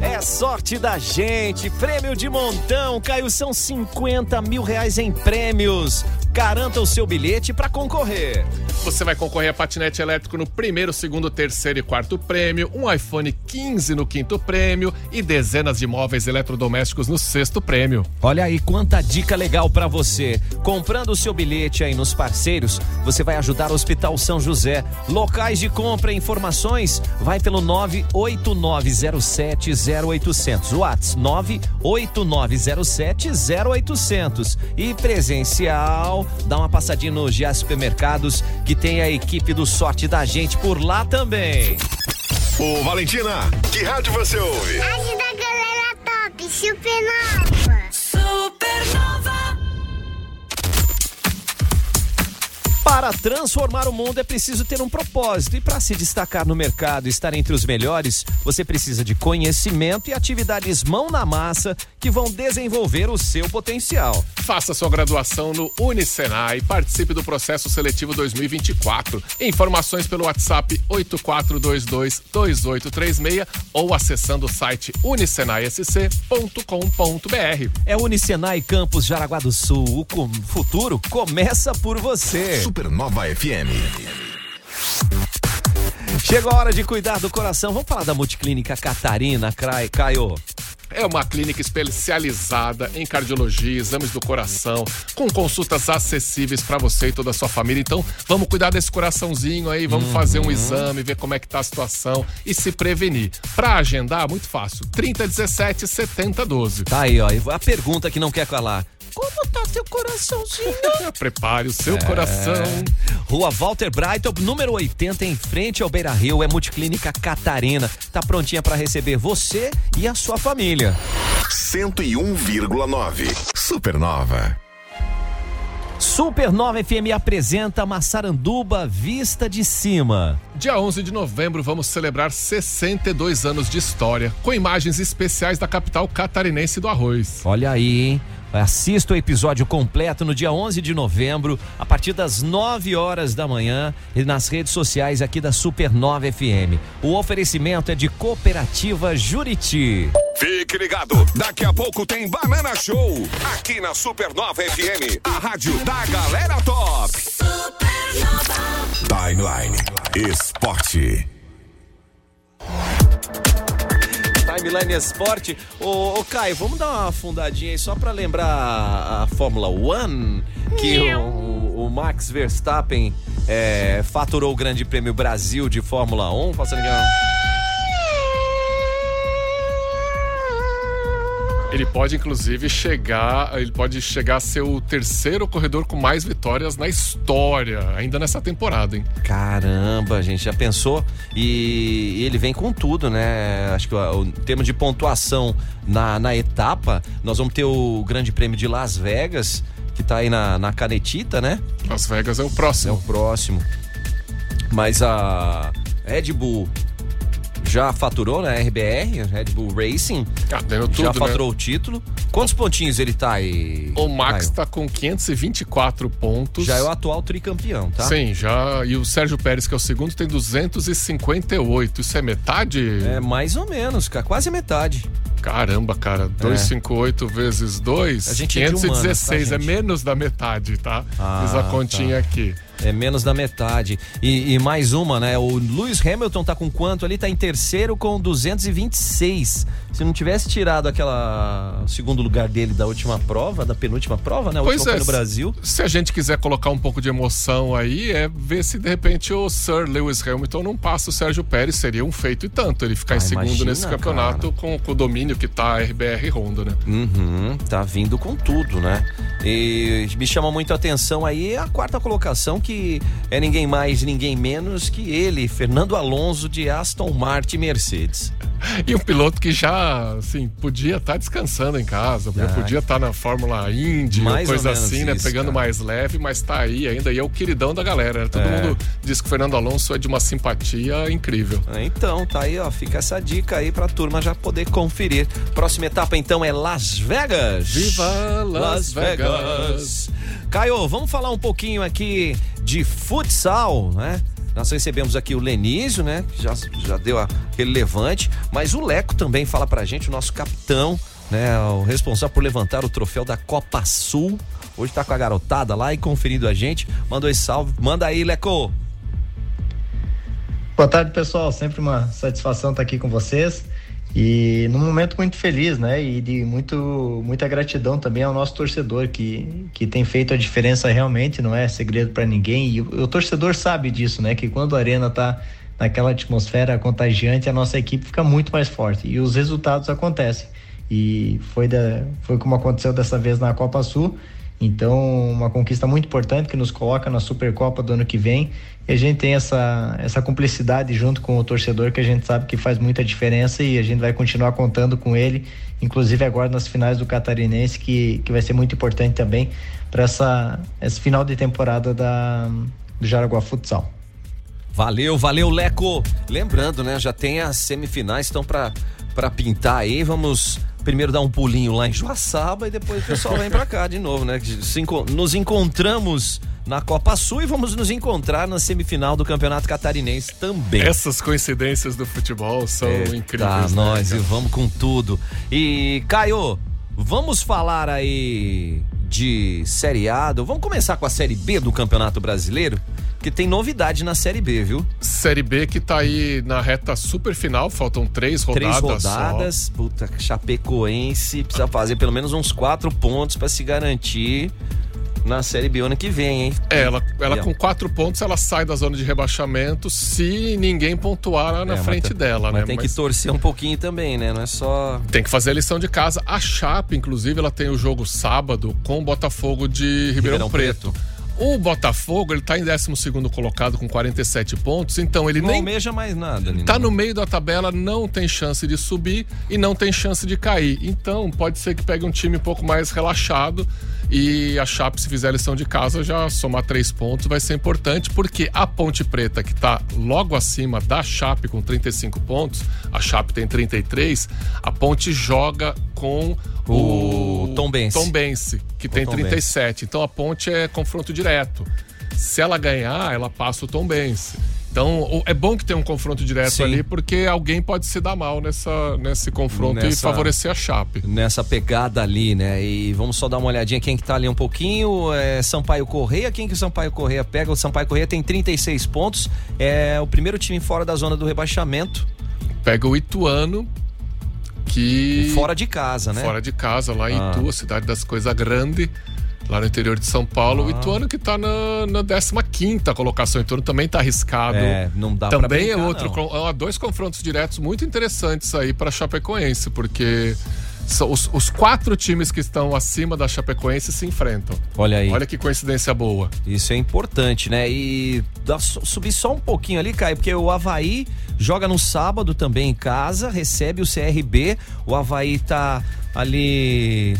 É sorte da gente, prêmio de montão, Caio, são 50 mil reais em prêmios. Garanta o seu bilhete para concorrer. Você vai concorrer a patinete elétrico no primeiro, segundo, terceiro e quarto prêmio, um iPhone 15 no quinto prêmio e dezenas de móveis eletrodomésticos no sexto prêmio. Olha aí quanta dica legal para você. Comprando o seu bilhete aí nos parceiros, você vai ajudar o Hospital São José. Locais de compra e informações, vai pelo 98907 0800. Whats 98907 0800. E presencial, dá uma passadinha no GA Supermercados, que tem a equipe do Sorte da Gente por lá também. Ô, Valentina, que rádio você ouve? Rádio da galera top. Supernova. Supernova. Para transformar o mundo é preciso ter um propósito e para se destacar no mercado e estar entre os melhores, você precisa de conhecimento e atividades mão na massa que vão desenvolver o seu potencial. Faça sua graduação no Unicenai e participe do processo seletivo 2024. Informações pelo WhatsApp 84222836 ou acessando o site unicenaisc.com.br. É Unicenai Campus Jaraguá do Sul. O com- futuro começa por você. Supernova FM. Chegou a hora de cuidar do coração. Vamos falar da Multiclínica Catarina, Crai- Caio. É uma clínica especializada em cardiologia, exames do coração, com consultas acessíveis para você e toda a sua família. Então, vamos cuidar desse coraçãozinho aí, vamos fazer um exame, ver como é que tá a situação e se prevenir. Para agendar, muito fácil. 3017 7012. Tá aí, ó. A pergunta que não quer calar. Como tá teu coraçãozinho? <laughs> Prepare o seu É. coração. Rua Walter Brighton, número 80, em frente ao Beira Rio. É Multiclínica Catarina. Tá prontinha para receber você e a sua família. 101,9. Supernova. Supernova FM apresenta Massaranduba Vista de Cima. Dia 11 de novembro vamos celebrar 62 anos de história, com imagens especiais da capital catarinense do arroz. Olha aí, hein? Assista o episódio completo no dia 11 de novembro, a partir das 9 horas da manhã, e nas redes sociais aqui da Supernova FM. O oferecimento é de Cooperativa Juriti. Fique ligado, daqui a pouco tem Banana Show, aqui na Supernova FM, a rádio da galera top. Timeline Esporte. Timeline Esporte. Ô, ô Caio, vamos dar uma afundadinha aí só pra lembrar a, Fórmula One, que o, o Max Verstappen é, faturou o Grande Prêmio Brasil de Fórmula 1, passando aqui, ó. Ele pode, inclusive, chegar. Ele pode chegar a ser o terceiro corredor com mais vitórias na história, ainda nessa temporada, hein? Caramba, gente, já pensou? E, e ele vem com tudo, né? Acho que o, o termo de pontuação na, na etapa, nós vamos ter o Grande Prêmio de Las Vegas, que tá aí na, na canetita, né? Las Vegas é o próximo. É o próximo. Mas a Red Bull já faturou, né? RBR, Red Bull Racing. Ah, ganhou tudo, já né? faturou o título. Quantos pontinhos ele tá aí? O Max Caio? tá com 524 pontos. Já é o atual tricampeão, tá? Sim, já. E o Sérgio Pérez, que é o segundo, tem 258. Isso é metade? É mais ou menos, cara. Quase metade. Caramba, cara. 258 vezes 2, A gente é de humanas, 516. tá, é menos da metade, tá? Ah, Fiz a continha tá. aqui. É menos da metade. E, e mais uma, né? O Lewis Hamilton tá com quanto ali? Tá em terceiro com 226. Se não tivesse tirado aquela o segundo lugar dele da última prova, da penúltima prova, né? Pois foi é, no Brasil. Se a gente quiser colocar um pouco de emoção aí, é ver se de repente o Sir Lewis Hamilton não passa o Sérgio Pérez. Seria um feito e tanto ele ficar Ah, em segundo imagina, nesse campeonato com, com o domínio que tá a RBR Honda, né? Uhum, tá vindo com tudo, né? E me chama muito a atenção aí a quarta colocação, que é ninguém mais, ninguém menos que ele, Fernando Alonso de Aston Martin Mercedes. E um piloto que já, assim, podia estar descansando em casa, Ah. podia estar na Fórmula Indy, coisa assim, né? isso, Pegando cara. mais leve, mas tá aí ainda e é o queridão da galera. né? Todo É. mundo diz que o Fernando Alonso é de uma simpatia incrível. Então, tá aí, ó. Fica essa dica aí pra turma já poder conferir. Próxima etapa, então, é Las Vegas. Viva Las Vegas. Caio, vamos falar um pouquinho aqui de futsal, né? Nós recebemos aqui o Lenísio, né? Que já, já deu aquele levante. Mas o Leco também fala pra gente, o nosso capitão, né? O responsável por levantar o troféu da Copa Sul. Hoje tá com a garotada lá e conferindo a gente. Mandou esse salve. Manda aí, Leco. Boa tarde, pessoal. Sempre uma satisfação estar aqui com vocês. E num momento muito feliz, né? E de muito, muita gratidão também ao nosso torcedor que, que tem feito a diferença realmente, não é segredo para ninguém. E o, o torcedor sabe disso, né? Que quando a arena tá naquela atmosfera contagiante, a nossa equipe fica muito mais forte e os resultados acontecem. E foi, da, foi como aconteceu dessa vez na Copa Sul. Então, uma conquista muito importante que nos coloca na Supercopa do ano que vem. E a gente tem essa, essa cumplicidade junto com o torcedor que a gente sabe que faz muita diferença e a gente vai continuar contando com ele, inclusive agora nas finais do Catarinense, que, que vai ser muito importante também para essa esse final de temporada da, do Jaraguá Futsal. Valeu, valeu, Leco. Lembrando, né? Já tem as semifinais, estão pra, pra pintar aí. Vamos primeiro dar um pulinho lá em Joaçaba e depois o pessoal vem pra cá de novo, né? Nos encontramos na Copa Sul e vamos nos encontrar na semifinal do Campeonato Catarinense também. Essas coincidências do futebol são incríveis. Tá, né, nós e vamos com tudo. E Caio, vamos falar aí de Série A. Vamos começar com a Série B do Campeonato Brasileiro? Porque tem novidade na Série B, viu? Série B que tá aí na reta super final, faltam três rodadas. Três rodadas. Puta, Chapecoense precisa fazer pelo menos uns quatro pontos pra se garantir na Série B ano que vem, hein? É, ela, ela com quatro pontos, ela sai da zona de rebaixamento se ninguém pontuar lá na é, mas frente tem- dela, mas né? tem que torcer um pouquinho também, né? Não é só. Tem que fazer a lição de casa. A Chape, inclusive, ela tem o jogo sábado com o Botafogo de Ribeirão, Ribeirão Preto. O Botafogo, ele tá em 12 colocado com 47 pontos, então ele Não nem almeja mais nada, Nino. tá no meio da tabela, não tem chance de subir e não tem chance de cair. Então, pode ser que pegue um time um pouco mais relaxado e a Chape, se fizer a lição de casa, já somar três pontos vai ser importante, porque a Ponte Preta, que tá logo acima da Chape com 35 pontos, a Chape tem 33, a Ponte joga com O o Tombense. Tombense, que tem Tombense. 37. Então a Ponte é confronto direto. Se ela ganhar, ela passa o Tombense. Então, o- é bom que tenha um confronto direto Sim. ali, porque alguém pode se dar mal nessa, nesse confronto e Nessa- favorecer a Chape. Nessa pegada ali, né? E vamos só dar uma olhadinha quem que tá ali um pouquinho. É Sampaio Correia. Quem que o Sampaio Correia pega? O Sampaio Correia tem 36 pontos. É o primeiro time fora da zona do rebaixamento. Pega o Ituano, que. Fora de casa, né? Fora de casa, lá em Ah. Itu, a cidade das coisas grandes, lá no interior de São Paulo. O Ah. Ituano que tá na, na 15 colocação. O Ituano também tá arriscado. É, não dá pra Também é brincar, outro. não. Há dois confrontos diretos muito interessantes aí para Chapecoense, porque são os, os quatro times que estão acima da Chapecoense se enfrentam. Olha aí. Olha que coincidência boa. Isso é importante, né? E dá, su- subir só um pouquinho ali, Caio, porque o Havaí joga no sábado também em casa, recebe o CRB. O Havaí tá ali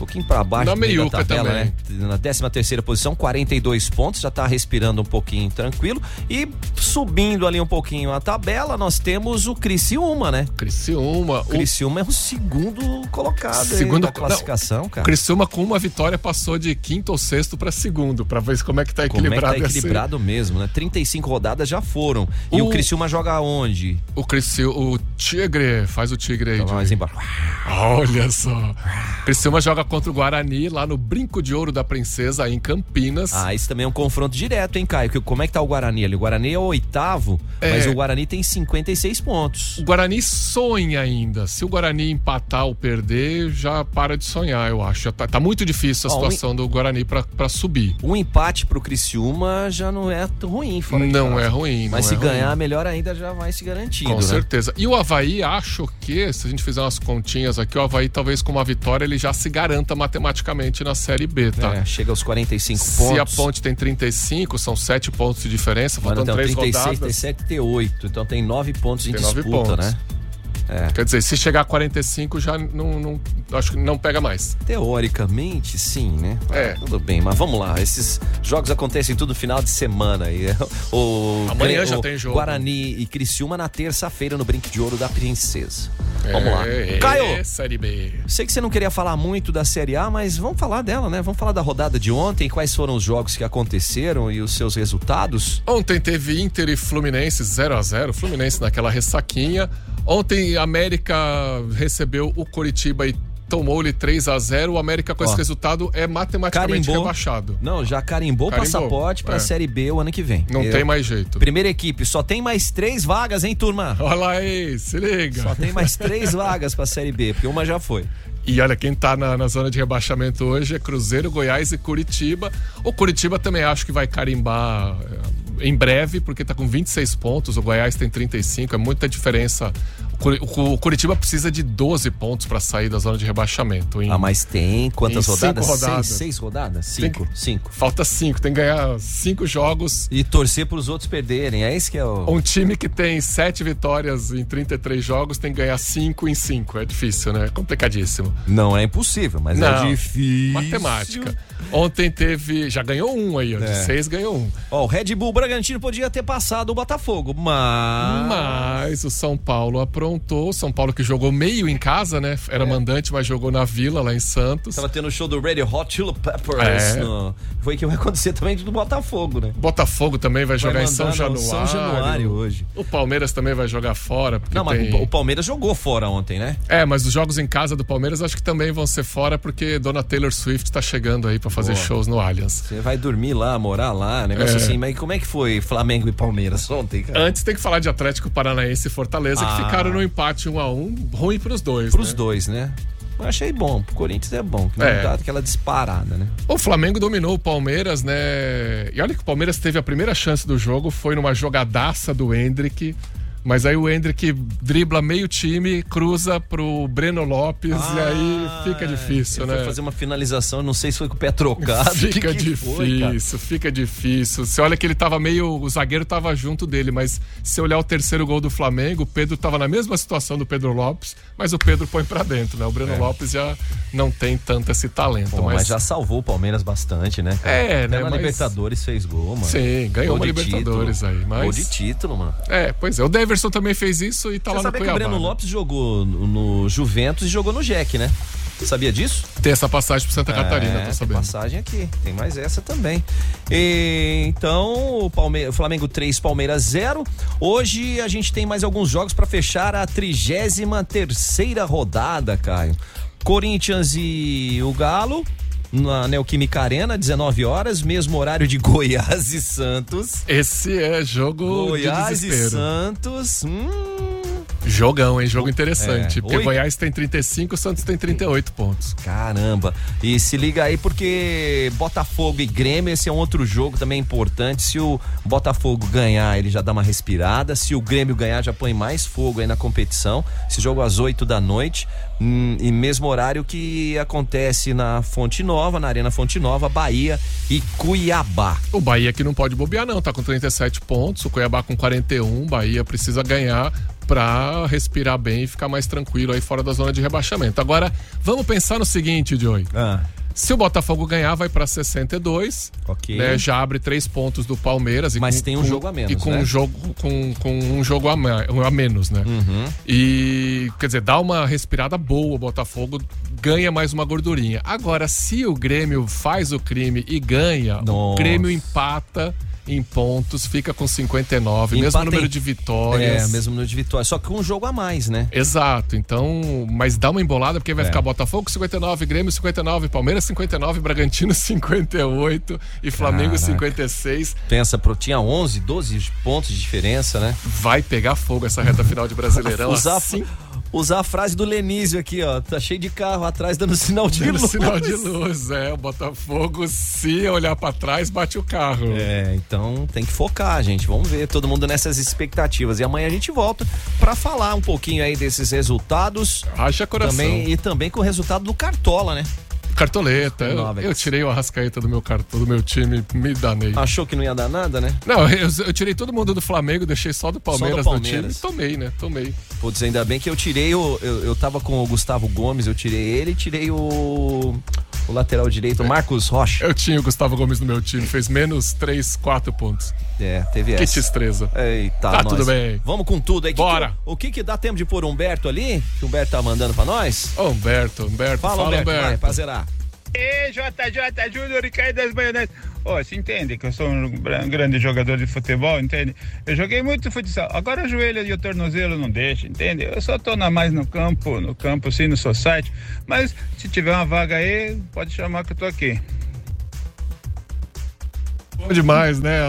pouquinho pra baixo Na meio da meiuca tabela, também. né? Na 13 terceira posição, 42 pontos, já tá respirando um pouquinho tranquilo. E subindo ali um pouquinho a tabela, nós temos o Criciúma, né? Criciúma. O Criciúma é o segundo colocado aí Segundo da classificação, não, cara. Criciúma com uma vitória passou de quinto ou sexto para segundo, para ver como é que tá Como é que equilibrado tá equilibrado mesmo, né? 35 rodadas já foram. E o, O- Criciúma joga onde? O Criciúma, o Tigre, faz o Tigre aí. Mais Joey. embaixo. Olha só. Criciúma joga contra o Guarani lá no Brinco de Ouro da Princesa, em Campinas. Ah, isso também é um confronto direto, hein, Caio? Que- Como é que tá o Guarani ali? O Guarani é o oitavo, É. mas o Guarani tem 56 pontos. O Guarani sonha ainda. Se o Guarani empatar ou perder, já para de sonhar, eu acho. Já tá, tá muito difícil a Ó, situação do Guarani pra pra subir. Um empate pro Criciúma já não é ruim, fora Não é ruim, Mas não se é ruim. ganhar, melhor ainda já vai se garantindo, Com né? certeza. E o Havaí, acho que, se a gente fizer umas continhas aqui, o Havaí, talvez com uma vitória, ele já se garanta matematicamente na Série B, tá? É, chega aos 45 Se pontos. a ponte tem 35, são 7 pontos de diferença, Mano, faltam tem 3 36, rodadas. tem 7, tem 8. Então tem 9 pontos em Tem disputa, pontos. né? É. Quer dizer, se chegar a 45, já não, não- acho que não pega mais. Teoricamente, sim, né? É. Tudo bem, mas vamos lá. Esses jogos acontecem tudo final de semana. E <laughs> o Amanhã o já tem jogo. Guarani e Criciúma na terça-feira no Brinque de Ouro da Princesa. É, Vamos lá. é, Caio, Série B. sei que você não queria falar muito da Série A, mas vamos falar dela, né? Vamos falar da rodada de ontem, quais foram os jogos que aconteceram e os seus resultados. Ontem teve Inter e Fluminense 0 a 0 Fluminense naquela ressaquinha. Ontem a América recebeu o Coritiba e tomou-lhe 3 a 0 O América com Ó. esse resultado é matematicamente Carimbou. rebaixado. Não, já carimbou o Carimbou, passaporte pra é. Série B o ano que vem. Não Eu- tem mais jeito. Primeira equipe, só tem mais três vagas, hein, turma? Olha aí, se liga. Só tem mais três vagas pra Série B, porque uma já foi. E olha, quem tá na, na zona de rebaixamento hoje é Cruzeiro, Goiás e Curitiba. O Curitiba também acho que vai carimbar eh, em breve, porque tá com 26 pontos, o Goiás tem 35, é muita diferença. O Curi- O Curitiba precisa de 12 pontos para sair da zona de rebaixamento. Em- Ah, mas tem quantas rodadas? Cinco rodadas. Seis, seis rodadas? Cinco, cinco. Falta cinco, tem que ganhar cinco jogos. E torcer pros outros perderem, é isso que é o... Um time que tem sete vitórias em 33 jogos tem que ganhar cinco em cinco. É difícil, né? É complicadíssimo. Não é impossível, mas é Não, difícil. Matemática. Ontem teve. Já ganhou um aí, ó. De É. seis ganhou um. Ó, o Red Bull Bragantino podia ter passado o Botafogo, mas... Mas o São Paulo aprontou aprontou. São Paulo que jogou meio em casa, né? Era mandante, mas jogou na Vila, lá em Santos. Tava tendo o show do Radio Hot Chili Peppers. É. no- Foi que vai acontecer também do Botafogo, né? Botafogo também vai jogar em São Januário. São Januário hoje. O Palmeiras também vai jogar fora. Não, mas tem- o Palmeiras jogou fora ontem, né? É, mas os jogos em casa do Palmeiras acho que também vão ser fora porque Dona Taylor Swift tá chegando aí pra fazer Boa. shows no Allianz. Você vai dormir lá, morar lá, negócio É. assim. Mas como é que foi Flamengo e Palmeiras ontem, cara? Antes tem que falar de Atlético Paranaense e Fortaleza, Ah. que ficaram no empate 1 a 1 ruim pros dois. Pros né? dois, né? Eu achei bom. Pro Corinthians é bom. Que não É. dá aquela disparada, né? O Flamengo dominou o Palmeiras, né? E olha que o Palmeiras teve a primeira chance do jogo, foi numa jogadaça do Hendrick. Mas aí o Hendrick dribla meio time, cruza pro Breno Lopes e aí fica difícil, Ah, Ele né? foi fazer uma finalização, não sei se foi com o pé trocado. <laughs> Fica que que foi, difícil, fica difícil. Você olha que ele tava meio. O zagueiro tava junto dele, mas se olhar o terceiro gol do Flamengo, o Pedro tava na mesma situação do Pedro Lopes, mas o Pedro põe pra dentro, né? O Breno É. Lopes já não tem tanto esse talento. Pô, mas... mas já salvou o Palmeiras bastante, né? cara? É, Até né, Na mas- Libertadores fez gol, mano. Sim, ganhou Gol uma Libertadores título. aí, mas- Gol de título, mano. É, pois é. O Deverson também fez isso e tá Você lá no sabia que o Cuiabá. Breno né? Lopes jogou no Juventus e jogou no Jack, né? Sabia disso? Tem essa passagem pro Santa Catarina, é, tô tem sabendo. passagem aqui. Tem mais essa também. E, então, o, Palme... Flamengo 3, Palmeiras 0. Hoje a gente tem mais alguns jogos para fechar a 33 terceira rodada, Caio. Corinthians e o Galo. Na Neoquímica Arena, 19 horas, mesmo horário de <laughs> Goiás e Santos. Esse é jogo Goiás de e desespero. Santos. Hum, Jogão, hein? Jogo interessante. É. Porque Oi. Goiás tem 35, o Santos tem 38 pontos. Caramba. E se liga aí porque Botafogo e Grêmio, esse é um outro jogo também importante. Se o Botafogo ganhar, ele já dá uma respirada. Se o Grêmio ganhar, já põe mais fogo aí na competição. Esse jogo às 8 da noite. Hum, e mesmo horário que acontece na Fonte Nova, na Arena Fonte Nova, Bahia e Cuiabá. O Bahia que não pode bobear, não. Tá com 37 pontos, o Cuiabá com 41. Bahia precisa ganhar pra respirar bem e ficar mais tranquilo aí fora da zona de rebaixamento. Agora, vamos pensar no seguinte, Joey. Ah. Se o Botafogo ganhar, vai pra 62. Ok. Né, já abre três pontos do Palmeiras. E Mas com- tem um com- jogo a menos, E com, né? um, jogo, com, com um jogo a, a menos, né? Uhum. E, quer dizer, dá uma respirada boa o Botafogo, ganha mais uma gordurinha. Agora, se o Grêmio faz o crime e ganha, o Nossa. Grêmio empata em pontos, fica com 59, mesmo Empata número em- de vitórias. É, mesmo número de vitórias. Só que um jogo a mais, né? Exato, então, mas dá uma embolada porque vai É. ficar Botafogo 59, Grêmio 59, Palmeiras 59, Bragantino <laughs> 58 e Flamengo Caraca. 56. Pensa, pro, tinha 11, 12 pontos de diferença, né? Vai pegar fogo essa reta final de Brasileirão. <laughs> usar, assim, usar a frase do Lenísio aqui, ó. Tá cheio de carro atrás dando sinal de dando luz. sinal de luz, é, o Botafogo se olhar pra trás bate o carro. É, então tem que focar, gente. Vamos ver todo mundo nessas expectativas. E amanhã a gente volta pra falar um pouquinho aí desses resultados. Haja coração. Também, e também com o resultado do Cartola, né? Cartoleta, eu, eu tirei o Arrascaeta do meu cartão, do meu time, me danei. Achou que não ia dar nada, né? Não, eu, eu tirei todo mundo do Flamengo, deixei só do Palmeiras, Só do no time. Palmeiras. Tomei, né? Tomei. Putz, ainda bem que eu tirei o. Eu, eu tava com o Gustavo Gomes, eu tirei ele e tirei o. O lateral direito, o Marcos Rocha. Eu tinha o Gustavo Gomes no meu time, fez menos 3, 4 pontos. É, teve Que essa. destreza. Eita, Tá nós. tudo bem. Vamos com tudo aí. Que Bora. que- o que que dá tempo de pôr o Humberto ali? Que o Humberto tá mandando pra nós? Ô, Humberto, Humberto, Fala, fala, Humberto, Humberto. vai, pra zerar. E JJ Júnior e Caio das Maioneses. Ô, você entende que eu sou um gran- grande jogador de futebol, entende? Eu joguei muito futsal. Agora o joelho e o tornozelo não deixa, entende? Eu só tô na mais no campo, no campo sim, no society. Mas se tiver uma vaga aí, pode chamar que eu tô aqui. Bom demais, né?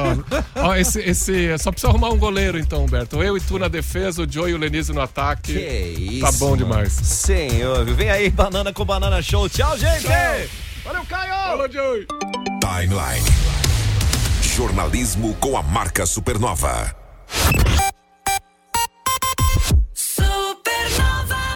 Ó, Ó, esse, esse, só precisa arrumar um goleiro então, Humberto. Eu e tu na defesa, o Joe e o Lenise no ataque. Que isso. Tá bom mano. demais. Senhor, vem aí, banana com banana show. Tchau, gente! Valeu, Caio! Falou, Joey! Timeline. Jornalismo com a marca Supernova.